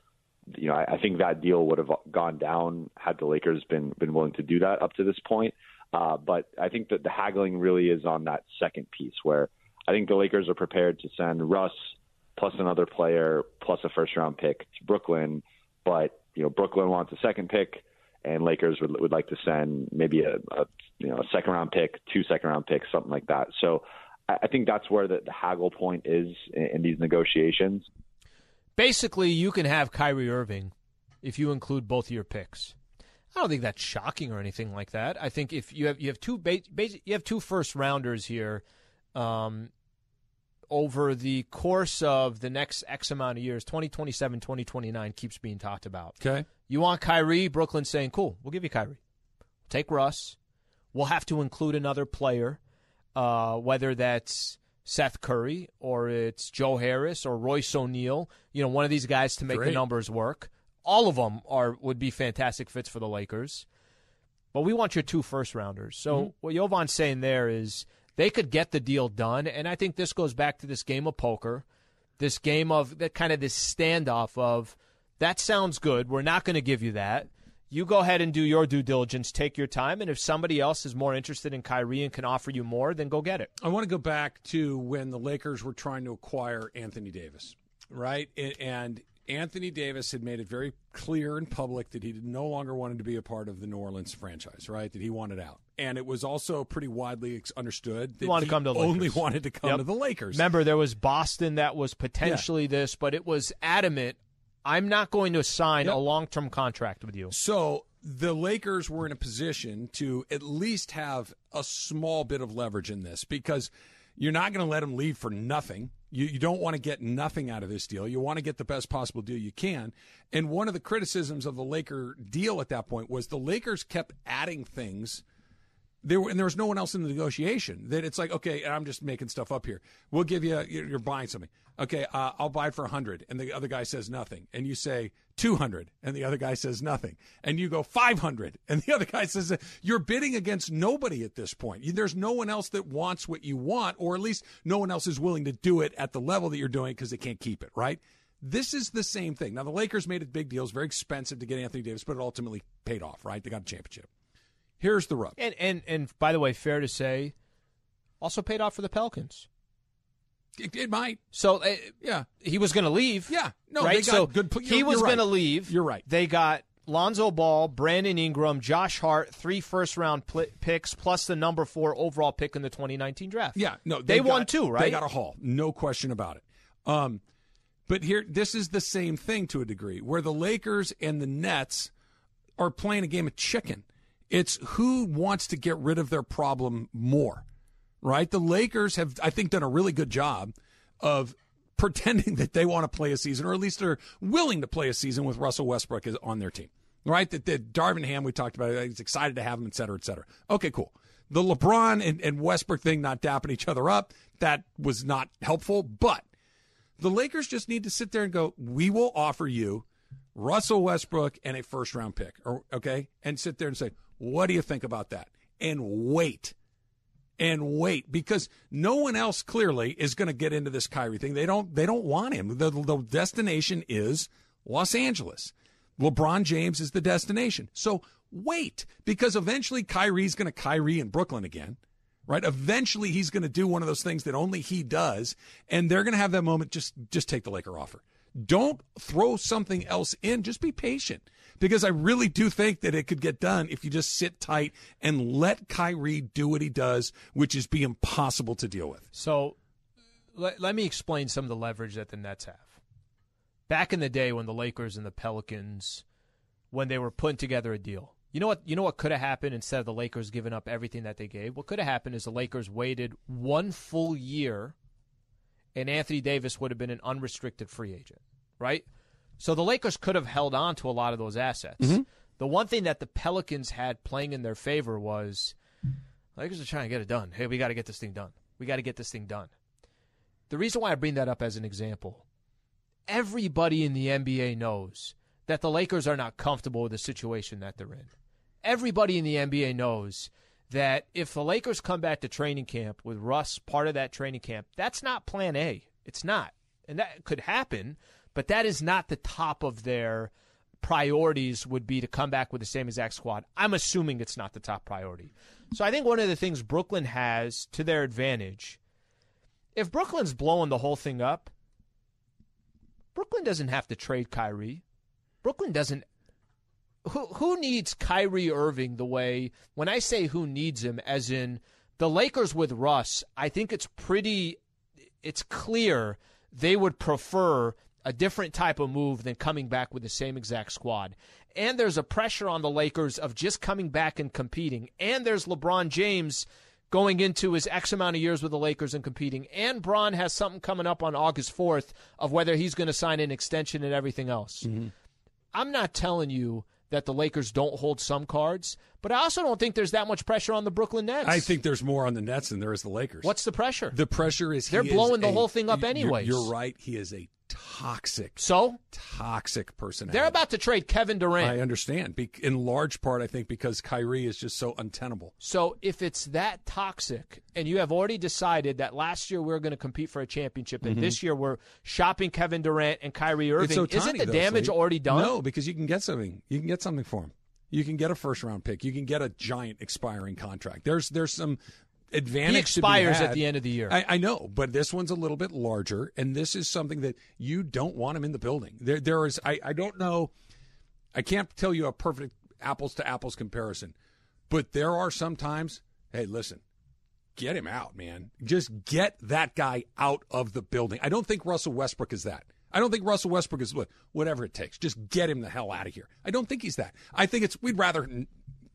J: you know, I, I think that deal would have gone down had the Lakers been been willing to do that up to this point. Uh, but I think that the haggling really is on that second piece where I think the Lakers are prepared to send Russ plus another player plus a first round pick to Brooklyn, but you know Brooklyn wants a second pick, and Lakers would would like to send maybe a, a you know a second round pick, two second round picks, something like that. So I, I think that's where the, the haggle point is in, in these negotiations.
B: Basically, you can have Kyrie Irving if you include both of your picks. I don't think that's shocking or anything like that. I think if you have you have two ba- basi- you have two first rounders here, um, over the course of the next X amount of years, 2027, 2029 keeps being talked about.
A: Okay.
B: You want Kyrie? Brooklyn saying, "Cool, we'll give you Kyrie. Take Russ. We'll have to include another player, uh, whether that's Seth Curry or it's Joe Harris or Royce O'Neale. You know, one of these guys to make the numbers work. All of them are would be fantastic fits for the Lakers. But we want your two first rounders. So
A: Mm-hmm.
B: what Jovan's saying there is they could get the deal done, and I think this goes back to this game of poker, this game of that kind of this standoff of that sounds good. We're not going to give you that. You go ahead and do your due diligence, take your time, and if somebody else is more interested in Kyrie and can offer you more, then go get it.
A: I want to go back to when the Lakers were trying to acquire Anthony Davis, right? And- And Anthony Davis had made it very clear in public that he no longer wanted to be a part of the New Orleans franchise, right? That he wanted out. And it was also pretty widely understood that
B: He wanted to come to
A: only
B: Lakers.
A: wanted to come
B: Yep.
A: to the Lakers.
B: Remember, there was Boston that was potentially this, but it was adamant. I'm not going to sign
A: Yep.
B: a long term contract with you.
A: So the Lakers were in a position to at least have a small bit of leverage in this because you're not going to let him leave for nothing. You, you don't want to get nothing out of this deal. You want to get the best possible deal you can. And one of the criticisms of the Laker deal at that point was the Lakers kept adding things there and there was no one else in the negotiation. That it's like, okay, and I'm just making stuff up here. We'll give you, you're buying something. Okay, uh, I'll buy it for 100, and the other guy says nothing, and you say 200, and the other guy says nothing, and you go 500, and the other guy says you're bidding against nobody at this point. There's no one else that wants what you want, or at least no one else is willing to do it at the level that you're doing because they can't keep it, right? This is the same thing. Now the Lakers made it big deals, very expensive to get Anthony Davis, but it ultimately paid off, right? They got a championship. Here's the rub.
B: And and and by the way, fair to say, also paid off for the Pelicans.
A: It, it might.
B: So uh,
A: Yeah.
B: he was going to leave.
A: Yeah. No,
B: right.
A: they got
B: so
A: good.
B: he was
A: you're
B: going to leave.
A: You're right.
B: They got Lonzo Ball, Brandon Ingram, Josh Hart, three first round pl- picks plus the number four overall pick in the 2019 draft.
A: Yeah. No,
B: they,
A: got-
B: won two. right?
A: They got a haul. No question about it. Um, but here, this is the same thing to a degree, where the Lakers and the Nets are playing a game of chicken. It's who wants to get rid of their problem more, right? The Lakers have, I think, done a really good job of pretending that they want to play a season, or at least they're willing to play a season with Russell Westbrook on their team, right? That, that Darvin Ham, we talked about, he's excited to have him, et cetera, et cetera. Okay, cool. The LeBron and, and Westbrook thing not dapping each other up, that was not helpful, but the Lakers just need to sit there and go, we will offer you Russell Westbrook and a first round pick, or okay, and sit there and say, what do you think about that? and wait and wait because no one else clearly is going to get into this Kyrie thing. They don't they don't want him. The, the destination is Los Angeles. LeBron James is the destination. So wait because eventually Kyrie's going to Kyrie in Brooklyn again. Right? Eventually he's going to do one of those things that only he does and they're going to have that moment just just take the Laker offer. Don't throw something else in. Just be patient because I really do think that it could get done if you just sit tight and let Kyrie do what he does, which is be impossible to deal with.
B: So let, let me explain some of the leverage that the Nets have. Back in the day when the Lakers and the Pelicans, when they were putting together a deal, you know what? You know what could have happened instead of the Lakers giving up everything that they gave. What could have happened is the Lakers waited one full year, and Anthony Davis would have been an unrestricted free agent, right? So the Lakers could have held on to a lot of those assets.
A: Mm-hmm.
B: The one thing that the Pelicans had playing in their favor was Lakers are trying to get it done. Hey, we got to get this thing done. We got to get this thing done. The reason why I bring that up as an example, everybody in the NBA knows that the Lakers are not comfortable with the situation that they're in. Everybody in the NBA knows that if the Lakers come back to training camp with Russ part of that training camp, that's not plan A. It's not. And that could happen, but that is not the top of their priorities would be to come back with the same exact squad. I'm assuming it's not the top priority. So I think one of the things Brooklyn has to their advantage, if Brooklyn's blowing the whole thing up, Brooklyn doesn't have to trade Kyrie. Brooklyn doesn't. Who who needs Kyrie Irving the way when I say who needs him, as in the Lakers with Russ? I think it's pretty. It's clear they would prefer a different type of move than coming back with the same exact squad. And there's a pressure on the Lakers of just coming back and competing. And there's LeBron James going into his X amount of years with the Lakers and competing. And Bron has something coming up on August 4th of whether he's going to sign an extension and everything else. Mm-hmm. I'm not telling you that the Lakers don't hold some cards, but I also don't think there's that much pressure on the Brooklyn Nets.
A: I think there's more on the Nets than there is the Lakers.
B: What's the pressure?
A: The pressure is he
B: They're
A: is
B: blowing the
A: a-
B: whole thing up
A: you're- You're right. He is a toxic,
B: so
A: toxic personality.
B: They're about to trade Kevin Durant.
A: I understand. Be- in large part, I think because Kyrie is just so untenable.
B: So if it's that toxic, and you have already decided that last year we are going to compete for a championship, and
A: Mhm.
B: this year we're shopping Kevin Durant and Kyrie Irving,
A: so
B: isn't the
A: though,
B: damage
A: Slee.
B: already done?
A: No, because you can get something. You can get something for him. You can get a first round pick. You can get a giant expiring contract. There's there's some advantage.
B: He expires
A: to be
B: at the end of the year.
A: I, I know, but this one's a little bit larger, and this is something that you don't want him in the building. There there is. I I don't know. I can't tell you a perfect apples to apples comparison, but there are some times. Hey, listen, get him out, man. Just get that guy out of the building. I don't think Russell Westbrook is that. I don't think Russell Westbrook is whatever it takes. Just get him the hell out of here. I don't think he's that. I think it's we'd rather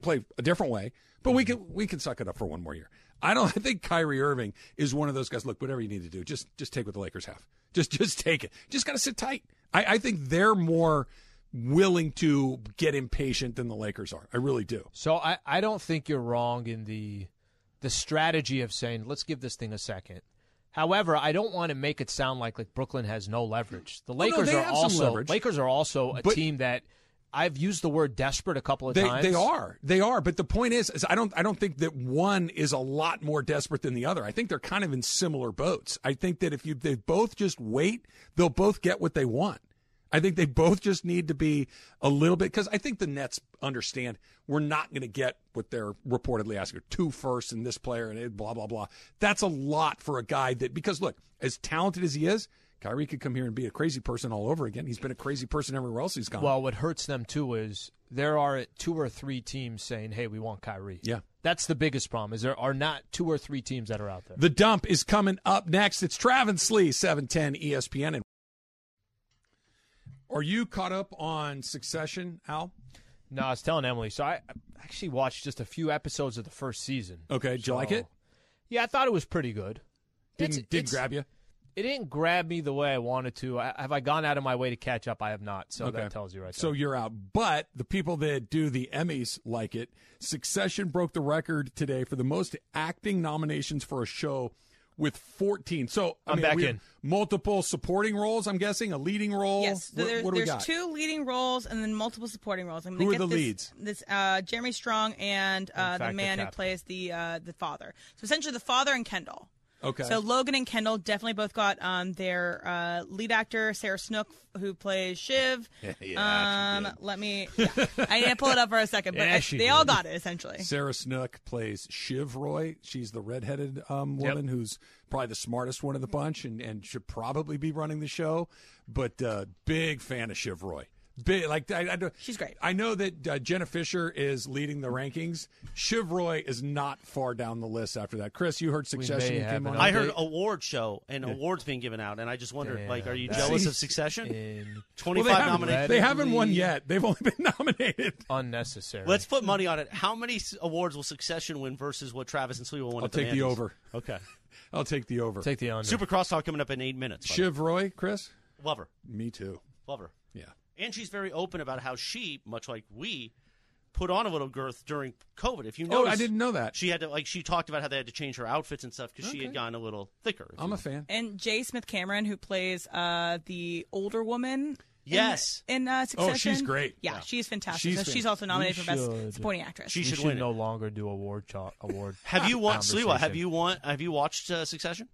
A: play a different way, but we mm-hmm. can we can suck it up for one more year. I don't. I think Kyrie Irving is one of those guys. Look, whatever you need to do, just just take what the Lakers have. Just just take it. Just got to sit tight. I, I think they're more willing to get impatient than the Lakers are. I really do.
B: So I, I don't think you're wrong in the the strategy of saying let's give this thing a second. However, I don't want to make it sound like like Brooklyn has no leverage. The
A: Oh, no,
B: Lakers are also. Lakers are also a
A: But-
B: team that I've used the word desperate a couple of
A: They,
B: times.
A: they are. They are. But the point is, is I don't I don't think that one is a lot more desperate than the other. I think they're kind of in similar boats. I think that if you they both just wait, they'll both get what they want. I think they both just need to be a little bit because I think the Nets understand we're not going to get what they're reportedly asking two firsts and this player and blah blah blah. That's a lot for a guy that because look, as talented as he is, Kyrie could come here and be a crazy person all over again. He's been a crazy person everywhere else he's gone.
B: Well, what hurts them too is there are two or three teams saying, "Hey, we want Kyrie."
A: Yeah.
B: That's the biggest problem. Is there are not two or three teams that are out there.
A: The dump is coming up next. It's Travis Lee, 710 ESPN. And are you caught up on Succession, Al?
B: No, I was telling Emily. So I actually watched just a few episodes of the first season.
A: Okay, did you like it?
B: Yeah, I thought it was pretty good.
A: Didn't
B: It's-
A: did
B: it's-
A: grab you?
B: It didn't grab me the way I wanted to. I, have I gone out of my way to catch up? I have not. So
A: Okay.
B: that tells you right
A: So
B: there.
A: you're out. But the people that do the Emmys like it. Succession broke the record today for the most acting nominations for a show with 14. So I
B: I'm
A: mean,
B: back in.
A: Multiple supporting roles. I'm guessing a leading role.
E: Yes,
A: What,
E: there,
A: what do we got?
E: two leading roles and then multiple supporting roles. I'm
A: Who
E: gonna
A: are
E: get
A: the
E: this,
A: leads?
E: This uh, Jeremy Strong and uh,
B: fact,
E: the
B: the
E: man who plays the uh, the father. So essentially, the father and Kendall.
A: Okay.
E: So Logan and Kendall definitely both got um, their uh, lead actor Sarah Snook, who plays Shiv.
A: Yeah, she
E: um,
A: did.
E: let me. Yeah, I need to pull it up for a second, but
B: Yeah,
E: I-
B: she
E: they all got it essentially.
A: Sarah Snook plays Shiv Roy. She's the redheaded um, woman who's probably the smartest one of the bunch and, and should probably be running the show. But uh, big fan of Shiv Roy. Big like I, I,
E: She's great.
A: I know that uh, Jenna Fisher is leading the rankings. Shiv Roy is not far down the list after that. Chris, you heard Succession
B: may
A: came on.
H: I heard
B: update.
H: award show and awards being given out, and I just wondered,
B: Damn,
H: like, are you jealous of Succession?
B: In
H: Twenty
A: Well, they haven't,
H: nominations.
A: they haven't won yet. They've only been nominated.
B: unnecessary.
H: Let's put money on it. How many awards will Succession win versus what Travis and Slee will win?
A: I'll
H: at the
A: take the
H: Mandy's?
A: over.
H: Okay.
A: I'll take the over.
B: take the under.
H: Super Crosstalk coming up in eight minutes. by.
A: Shiv Roy, Chris.
H: Love her.
A: Me too.
H: Love her.
A: Yeah.
H: And she's very open about how she, much like we, put on a little girth during COVID. If you
A: Oh, I didn't know that.
H: She had to like she talked about how they had to change her outfits and stuff because she had
A: Okay.
H: gotten a little thicker.
A: I'm
H: you
A: a fan.
E: And J. Smith-Cameron, who plays uh, the older woman.
H: Yes.
E: In, uh, Succession.
A: Oh, she's great.
E: Yeah, she's fantastic.
A: She's
E: so
A: fan-
E: she's also nominated
B: We
E: for Best Supporting Actress.
H: She
B: we
H: should
B: should
H: win it.
B: no longer do award cho- award.
H: Have you watched Sliwa? Have you won? Have you watched uh, Succession?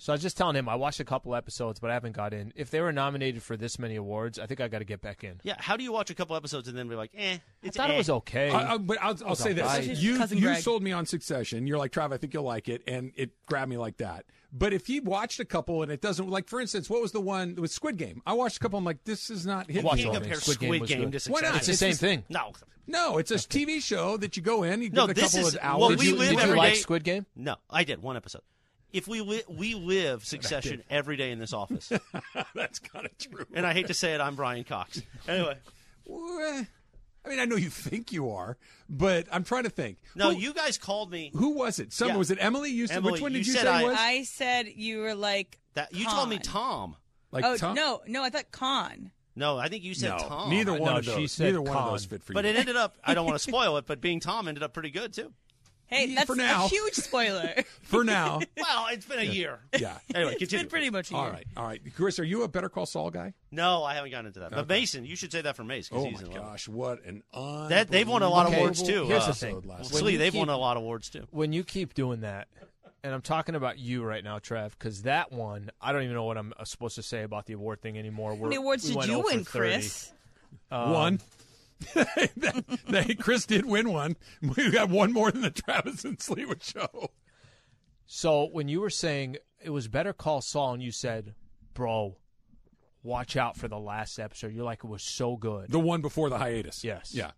B: So I was just telling him I watched a couple episodes, but I haven't got in. If they were nominated for this many awards, I think I got to get back in.
H: Yeah. How do you watch a couple episodes and then be like, eh?
B: I
H: It's
B: thought
H: eh.
B: it was okay.
A: I, I, but I'll, I'll say this:
B: alright.
E: She's
A: you
E: cousin
A: you
E: Greg.
A: sold me on Succession. You're like Trav, I think you'll like it, and it grabbed me like that. But if you watched a couple and it doesn't, like for instance, what was the one with Squid Game? I watched a couple. I'm like, this is not hitting.
B: watched
A: me.
H: You
B: all
H: can't
B: of
H: compare
B: Squid
H: Squid,
B: Game
H: Game
B: good.
H: to
A: Why not?
B: it's the
A: It's
B: same
A: just-
B: thing.
H: No.
A: No, it's a TV show that you go in, you
H: No,
A: give it a
H: this
A: couple
H: is-
A: of hours.
H: well,
B: Did
H: we
B: you,
H: live
B: did you like
H: day-
B: Squid Game?
H: No, I did one episode. If we li- we live Succession every day in this office,
A: That's kind of true.
H: and I hate to say it, I'm Brian Cox. Anyway,
A: I mean, I know you think you are, but I'm trying to think.
H: no,
A: who,
H: you guys called me.
A: who was it? Someone
H: Yeah.
A: was it Emily? You said
H: Emily,
A: which one
H: you
A: did you
H: said
A: say
H: I-
A: was?
E: I said you were like.
H: That you told me
E: Con.
H: Tom.
A: like
E: oh
A: Tom?
E: no, no, I thought Con.
H: No, I think you said
A: no,
H: Tom.
A: neither one
B: No,
A: of those.
B: she said
A: neither one of
B: Con.
A: those fit for you.
H: But
A: you.
H: it ended up. I don't want to spoil it, but being Tom ended up pretty good too.
E: Hey, that's
A: for now.
E: a huge spoiler.
A: for now.
H: Well, it's been a year.
A: Yeah.
H: Anyway,
E: it's
H: continue.
E: been pretty much a
A: All
E: year.
A: right, all right. Chris, are you a Better Call Saul guy?
H: No, I haven't gotten into that. But Mason, you should say that for Mace. 'cause
A: Oh
H: he's
A: my
H: in love.
A: gosh, what an un-
H: That they've won a lot of
B: Okay,
H: awards too.
B: here's
H: uh,
B: the thing.
A: episode last
B: When
H: Slee,
B: you
H: they've
B: keep-
H: won a lot of awards too.
B: When you keep doing that, and I'm talking about you right now, Trev, because that one, I don't even know what I'm uh, supposed to say about the award thing anymore.
E: How many awards
B: we
E: did
B: went
E: you
B: 0 for
E: win,
B: 30.
E: Chris?
B: Um,
A: one. They- Chris did win one. We got one more than the Travis and Sleewood show.
B: So when you were saying it was better call Saul, and you said, "Bro, watch out for the last episode," you're like, "It was so good."
A: The one before the hiatus.
B: Yes.
A: Yeah.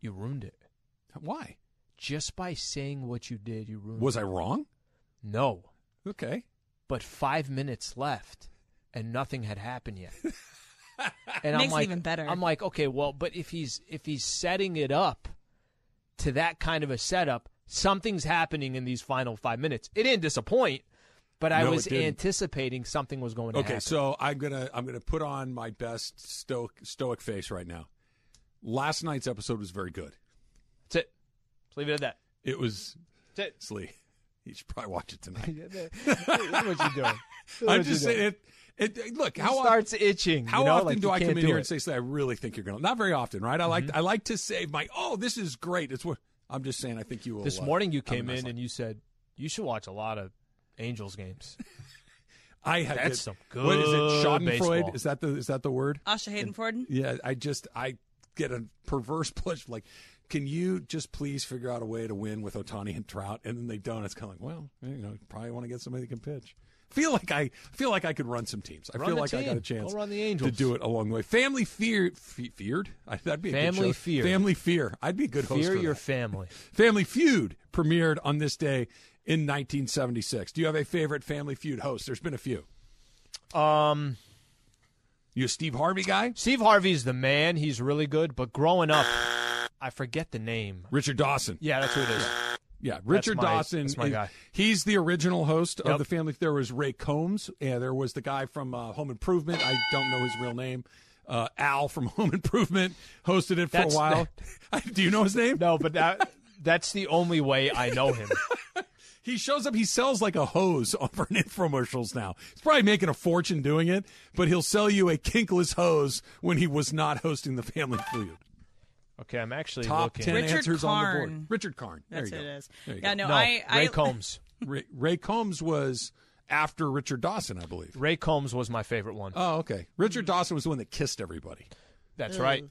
B: You ruined it
A: Why?
B: just by saying what you did. You ruined.
A: Was
B: it.
A: I wrong?
B: No,
A: Okay.
B: but five minutes left, and nothing had happened yet. and
E: Makes
B: I'm
E: it
B: like,
E: even better.
B: I'm like, okay, well, but if he's if he's setting it up to that kind of a setup, something's happening in these final five minutes. It didn't disappoint, but I
A: No,
B: was anticipating something was going to
A: Okay,
B: happen.
A: Okay, so I'm gonna I'm gonna put on my best stoic stoic face right now. Last night's episode was very good.
B: That's it. Let's leave it at that.
A: It was
B: That's it.
A: Slee. You should probably watch it tonight.
B: what you doing?
A: I'm just saying it. It look how often,
B: starts itching.
A: how
B: you know,
A: often
B: like
A: do I
B: can't
A: come in here
B: it.
A: and say, "Slee, I really think you're gonna." Not very often, right? I like I like to say my oh, this is great. It's what I'm just saying. I think you will.
B: This
A: uh,
B: morning you came in and you said you should watch a lot of Angels games.
A: I had
B: That's
A: it-
B: some good.
A: What is it?
B: good
A: Schadenfreude?
B: baseball.
A: Is that the is that the word?
E: Asha Haydenford.
A: Yeah, I just I get a perverse push like, can you just please figure out a way to win with Otani and Trout? And then they don't. It's kind of like, well, you know, probably want to get somebody that can pitch. Feel like I feel like I could run some teams. I
B: Run
A: feel like I got a chance
B: Go run the
A: to do it along the way. Family fear, fe- feared. I, that'd be a
B: Family
A: good show.
B: Fear.
A: Family fear. I'd be a good host.
B: Fear your
A: that.
B: family.
A: Family Feud premiered on this day in 1976. Do you have a favorite Family Feud host? There's been a few.
B: Um,
A: You a Steve Harvey guy?
B: Steve Harvey's the man. He's really good. But growing up, I forget the name.
A: Richard Dawson.
B: Yeah, that's who it is.
A: Yeah, Richard
B: my-
A: Dawson.
B: that's my guy.
A: He's the original host of the family. There was Ray Combs. Yeah, there was the guy from uh, Home Improvement. I don't know his real name. Uh, Al from Home Improvement hosted it for
B: That's-
A: a while. Do you know his name?
B: No, but that that's the only way I know him.
A: he shows up. He sells like a hose for an infomercials now. He's probably making a fortune doing it, but he'll sell you a kinkless hose when he was not hosting the Family Feud.
B: Okay, I'm actually
A: Top
B: looking.
A: ten
E: Richard
A: answers on the board. Richard Karn. There
E: That's
A: you
E: what
A: go.
E: it is.
A: There you
E: Yeah,
A: go.
E: no,
B: No,
E: I, I
B: Ray Combs.
A: Ray, Ray Combs was after Richard Dawson, I believe.
B: Ray Combs was my favorite one.
A: Oh, okay. Richard Dawson was the one that kissed everybody.
B: That's right.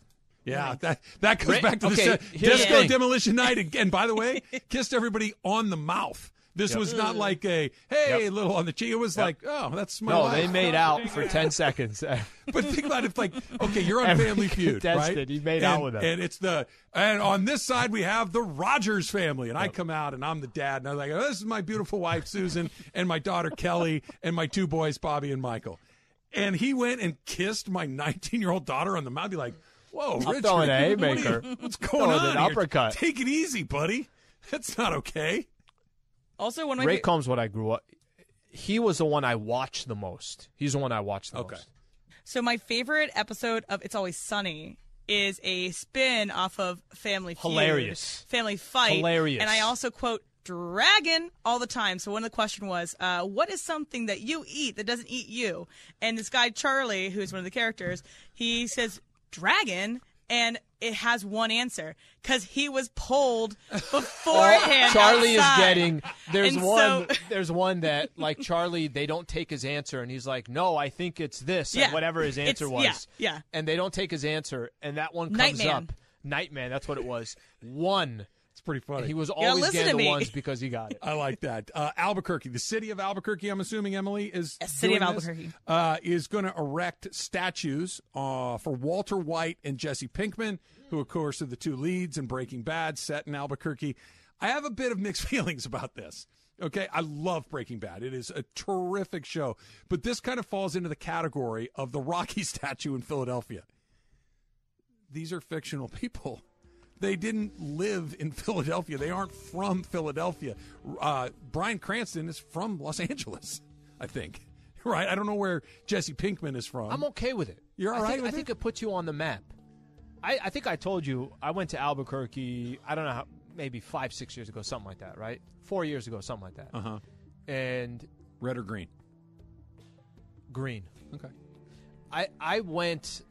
A: Yeah, that that goes
B: Ray-
A: back to
B: okay,
A: the
B: here's the
A: disco demolition night again. By the way, kissed everybody on the mouth. This
B: Yep.
A: was not mm. like a hey
B: Yep.
A: little on the cheek. It was
B: Yep.
A: like oh that's my
B: No,
A: wife.
B: they made out for ten seconds.
A: But think about it, it's like okay, you're on
B: Every
A: Family Feud, right?
B: he made
A: and,
B: out with them.
A: and it's the and on this side we have the Rogers family, and I come out and I'm the dad, and I'm like, oh, this is my beautiful wife Susan and my daughter Kelly and my two boys Bobby and Michael, and he went and kissed my 19 year old daughter on the mouth. Be like, whoa,
B: I'm
A: Richard,
B: throwing an
A: what are you- what's going
B: Throwing
A: on?
B: an
A: here?
B: uppercut.
A: Take it easy, buddy. That's not okay.
E: Also one
B: Ray
E: fa-
B: Combs, what I grew up. He was the one I watched the most. He's the one I watched the
A: Okay.
B: most.
E: So my favorite episode of It's Always Sunny is a spin off of Family Feud,
B: Hilarious.
E: Family Fight,
B: Hilarious.
E: and I also quote dragon all the time. So one of the question was, uh, "What is something that you eat that doesn't eat you?" And this guy Charlie, who's one of the characters, he says dragon. And it has one answer because he was pulled beforehand.
B: Charlie
E: outside.
B: is getting. There's
E: And
B: one.
E: so-
B: there's one that like Charlie. They don't take his answer, and he's like, "No, I think it's this."
E: Yeah.
B: Whatever his answer was.
E: yeah, yeah.
B: And they don't take his answer, and that one comes
E: Nightman.
B: up. Nightman. That's what it was. One.
A: It's pretty funny.
B: He was always
E: listen
B: getting the ones because he got it.
A: I like that. Uh, Albuquerque, the city of Albuquerque, I'm assuming Emily is
E: Yes, city of
A: doing this,
E: Albuquerque.
A: uh, is going to erect statues uh, for Walter White and Jesse Pinkman, who of course are the two leads in Breaking Bad, set in Albuquerque. I have a bit of mixed feelings about this. Okay, I love Breaking Bad. It is a terrific show, but this kind of falls into the category of the Rocky statue in Philadelphia. These are fictional people. They didn't live in Philadelphia. They aren't from Philadelphia. Uh, Bryan Cranston is from Los Angeles, I think. Right? I don't know where Jesse Pinkman is from.
B: I'm okay with it.
A: You're all
B: I
A: right
B: think, I think
A: it?
B: it puts you on the map. I, I think I told you I went to Albuquerque. I don't know how, maybe five, six years ago, something like that, right? Four years ago, something like that.
A: Uh huh.
B: And
A: Red or green?
B: green.
A: Okay.
B: I I went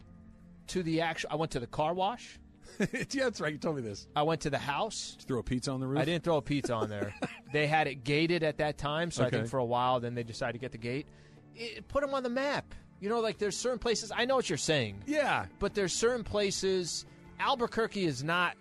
B: to the actual. I went to the car wash.
A: yeah, that's right. You told me this.
B: I went to the house.
A: Throw a pizza on the roof?
B: I didn't throw a pizza on there. they had it gated at that time, so I think for a while, then they decided to get the gate. It, put them on the map. You know, like there's certain places. I know what you're saying.
A: Yeah.
B: but there's certain places. Albuquerque is not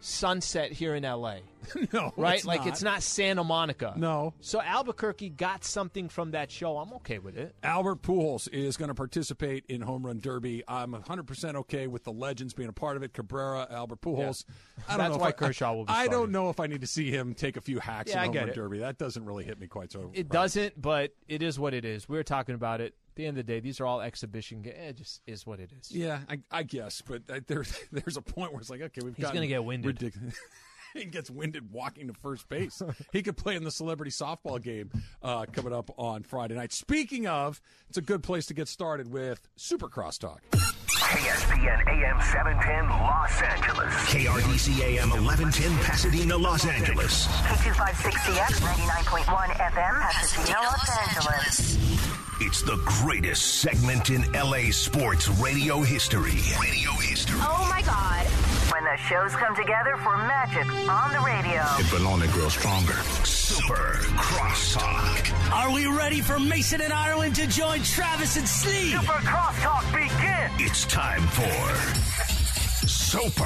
B: Sunset here in L.A.
A: no.
B: right?
A: it's
B: like
A: not.
B: it's not Santa Monica.
A: No.
B: So Albuquerque got something from that show. I'm okay with it.
A: Albert Pujols is going to participate in Home Run Derby. I'm 100% okay with the legends being a part of it. Cabrera, Albert Pujols. I don't
B: That's
A: know if
B: why
A: I-
B: Kershaw will be
A: I don't know if I need to see him take a few hacks
B: Yeah,
A: in Home
B: get
A: Run
B: it.
A: Derby. That doesn't really hit me quite so.
B: It doesn't, but it is what it is. We were talking about it. At the end of the day, these are all exhibition games. It just is what it is.
A: Yeah, I, I guess, but there, there's a point where it's like, okay, we've
B: He's
A: got
B: gonna get winded.
A: Ridiculous. he gets winded walking to first base. he could play in the celebrity softball game uh, coming up on Friday night. Speaking of, it's a good place to get started with Supercross talk.
K: ESPN AM 710 Los Angeles. KRDC AM 1110 Pasadena, Los Angeles.
L: K256CX 99.1 FM, Pasadena, Los Angeles.
K: It's the greatest segment in LA sports radio history. Radio history.
L: Oh my God. When the shows come together for magic on the radio.
K: It will only grow stronger. Super Crosstalk.
M: Are we ready for Mason and Ireland to join Travis and Slee?
K: Super Crosstalk begin. It's time for Super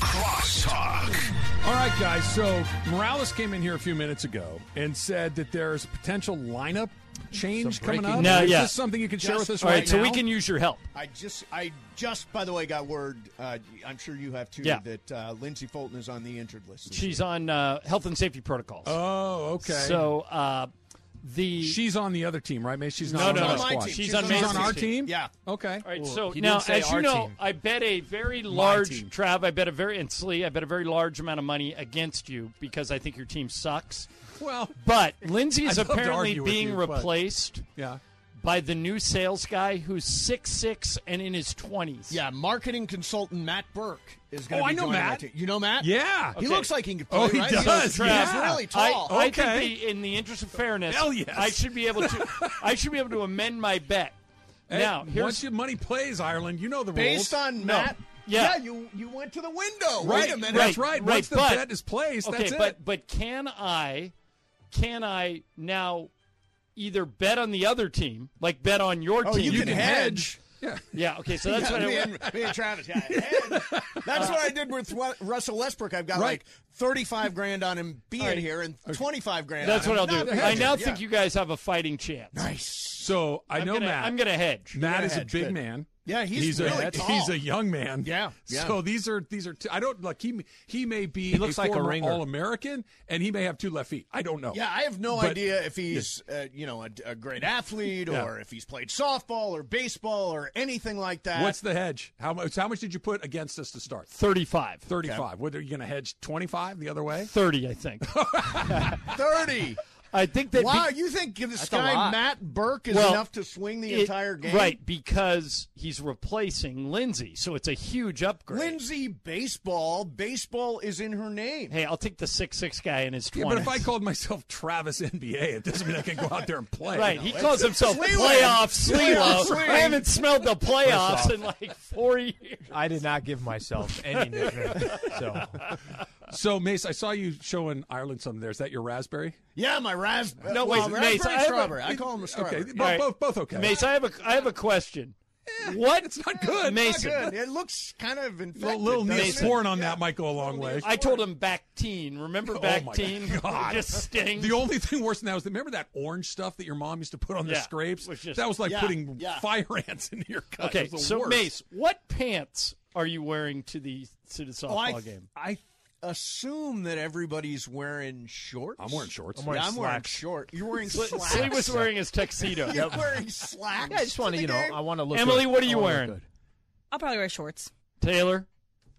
K: Crosstalk.
A: All right, guys. So Morales came in here a few minutes ago and said that there's a potential lineup change coming up.
N: No,
A: is
N: yeah.
A: this something you can share with us
N: All right,
A: right
N: so
A: now?
N: we can use your help.
O: I just, I just, by the way, got word. Uh, I'm sure you have too.
N: Yeah.
O: That uh, Lindsey Fulton is on the injured list.
N: She's
O: year.
N: on uh, health and safety protocols.
A: Oh, okay.
N: So uh, the
A: she's on the other team, right? May she's
N: No,
A: not
N: no,
A: on
N: no.
A: our
N: My
A: squad.
N: team.
A: She's,
N: She's on
A: on,
N: Mason's
A: our
N: team.
A: team.
O: Yeah.
A: Okay.
N: All right,
B: Well,
N: so
B: he
N: now, as you know,
B: team.
N: I bet a very large Trav. I bet a very and Slee. I bet a very large amount of money against you because I think your team sucks.
A: Well,
N: But Lindsay is
A: I'd love to
N: apparently being
A: you, but-
N: replaced
A: Yeah.
N: by the new sales guy who's six six and in his twenties.
O: Yeah, marketing consultant Matt Burke is going
N: Oh,
O: to
N: I
O: be
N: know
O: joining
N: Matt.
O: our team. You know Matt?
A: Yeah.
O: He looks like he can oh, play,
A: Oh, he
O: right?
A: does,
O: He's,
A: yeah.
O: he's really tall.
N: I, I
A: Okay.
N: think the, in the interest of fairness,
A: Hell yes.
N: I should be able to. I should be able to amend my bet.
A: Hey,
N: now,
A: once
N: here's
A: your money plays, Ireland, you know the
O: Based
A: rules.
O: on
N: No.
O: Matt?
N: Yeah.
O: you you went to the window.
A: Right,
O: Wait a minute.
A: That's right.
N: right,
A: Once the
N: but-
A: bet is placed,
N: okay,
A: that's it.
N: but but can I can I now either bet on the other team, like bet on your
O: Oh,
N: team?
O: you can hedge.
A: Yeah.
N: Yeah. Okay. So that's
O: Yeah,
N: what I
O: me,
N: went.
O: and, me and Travis. Yeah, hedge. That's what I did with Russell Westbrook. I've got
A: Right.
O: like thirty-five grand on him being
N: All right.
O: here and twenty-five grand.
N: That's
O: on
N: what
O: him
N: I'll do.
O: not
N: I now
O: Yeah.
N: think you guys have a fighting chance.
O: Nice.
A: So I
N: I'm
A: know
N: gonna,
A: Matt.
N: I'm going to hedge.
A: Matt
O: gonna
A: is a big
O: good.
A: man.
O: Yeah, he's
A: a
O: really tall.
A: he's a young man.
O: Yeah, yeah.
A: So these are these are. Two, I don't like he. He may be
B: He looks
A: a
B: like a
A: former
B: ringer.
A: All American, and he may have two left feet. I don't know.
O: Yeah, I have no
A: But-
O: idea if he's, uh, you know, a, a great athlete
A: Yeah.
O: or if he's played softball or baseball or anything like that.
A: What's the hedge? How much? How much did you put against us to start?
N: Thirty-five.
A: Thirty-five. What are you going to hedge? Twenty-five the other way?
N: Thirty, I think.
O: thirty?
N: I think that.
O: wow,
N: be-
O: you think this guy. Matt Burke is
N: Well,
O: enough to swing the
N: it-
O: entire game?
N: right? Because he's replacing Lindsay, so it's a huge upgrade.
O: Lindsay baseball. Baseball is in her name.
N: Hey, I'll take the six six guy in his
A: Yeah, but if I called myself Travis NBA, it doesn't mean I can go out there and play.
N: Right, he calls himself
O: Slee
N: playoff
O: Slee
N: I haven't smelled the playoffs
B: off.
N: in like four years.
B: I did not give myself any nickname. So
A: So Mace, I saw you showing Ireland something there. Is that your raspberry?
O: Yeah, my raspberry.
N: No,
O: well,
N: wait, Mace,
O: raspberry
N: I have a-
O: strawberry. I call them a strawberry.
A: Okay, both,
N: All right.
A: both, both okay.
N: Mace, I have a I have a question. What?
A: It's not good.
N: Mason.
O: Not good. It looks kind of
A: A
O: infected.
A: little
O: doesn't?
A: Neosporin on that might go a long way.
N: I told him Bactine. Remember
A: Oh my
N: Bactine?
A: God.
N: Just sting.
A: The only thing worse than that was remember that orange stuff that your mom used to put on the scrapes?
N: was just-
A: that was like
O: Yeah,
A: putting
O: yeah.
A: fire ants into your cut.
N: okay,
A: It was the
N: so
A: worst.
N: Mace, what pants are you wearing to the to the softball
O: Oh, I,
N: game?
O: I assume that everybody's wearing shorts.
A: I'm wearing shorts.
B: I'm wearing
O: yeah, I'm wearing
B: slacks.
O: short. You're wearing
N: slacks.
O: slacks.
N: was wearing his tuxedo.
O: You're wearing slacks.
B: yeah, I just want to, you know,
O: game?
B: I want to look.
N: Emily,
B: good.
N: what are you
B: I
N: wearing?
E: I'll probably wear shorts.
N: Taylor.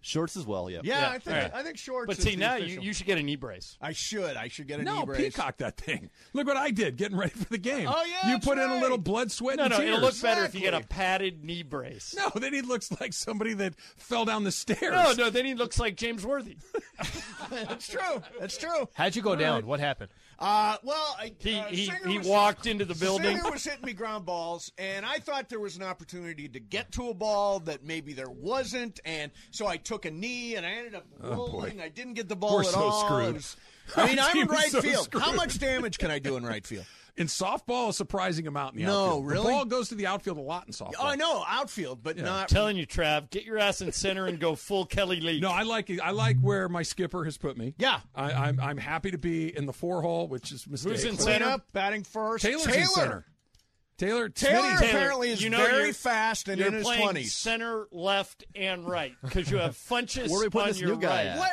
G: Shorts as well, yeah.
O: Yeah,
N: Yeah,
O: I think
N: all right.
O: I think shorts.
N: But
O: is
N: see
O: the
N: now you,
O: official.
N: you should get a knee brace.
O: I should. I should get a
A: No,
O: knee brace.
A: peacock that thing. Look what I did getting ready for the game.
O: Oh, yeah,
A: you
O: that's
A: put in a
O: right.
A: little blood, sweat,
N: No,
A: and
N: no,
A: tears.
N: it'll look better if you get a
O: Exactly.
N: padded knee brace.
A: No, then he looks like somebody that fell down the stairs.
N: no, no, then he looks like James Worthy.
O: That's true. That's true.
B: How'd you go down? What happened?
O: Uh, well, I,
N: He
O: uh,
N: he, he
O: was-
N: walked into the building.
O: Singer was hitting me ground balls, and I thought there was an opportunity to get to a ball that maybe there wasn't, and so I took a knee, and I ended up rolling. I didn't get the ball
A: We're
O: at
A: so
O: all.
A: screwed.
O: Was- I mean, I'm in right
A: so
O: field. How much damage can I do in right field?
A: In softball, a surprising amount in the
O: No,
A: outfield.
O: really?
A: The ball goes to the outfield a lot in softball.
O: Oh, I know outfield, but not.
N: I'm telling you, Trav, get your ass in center and go full Kelly Leak.
A: No, I like I like where my skipper has put me.
O: Yeah.
A: I, I'm I'm happy to be in the four hole, which is mistake.
N: Who's in
O: Clean
N: center?
O: up, batting first.
A: Taylor's
O: Taylor.
A: in center. Taylor
O: Taylor
A: Smitty's-
O: apparently is
N: you know
O: very fast and
N: You're
O: in his
N: playing
O: twenties.
N: center, left, and right because you have Funches
G: Where are we putting
N: on your
G: new guy
N: right.
G: at?
O: What?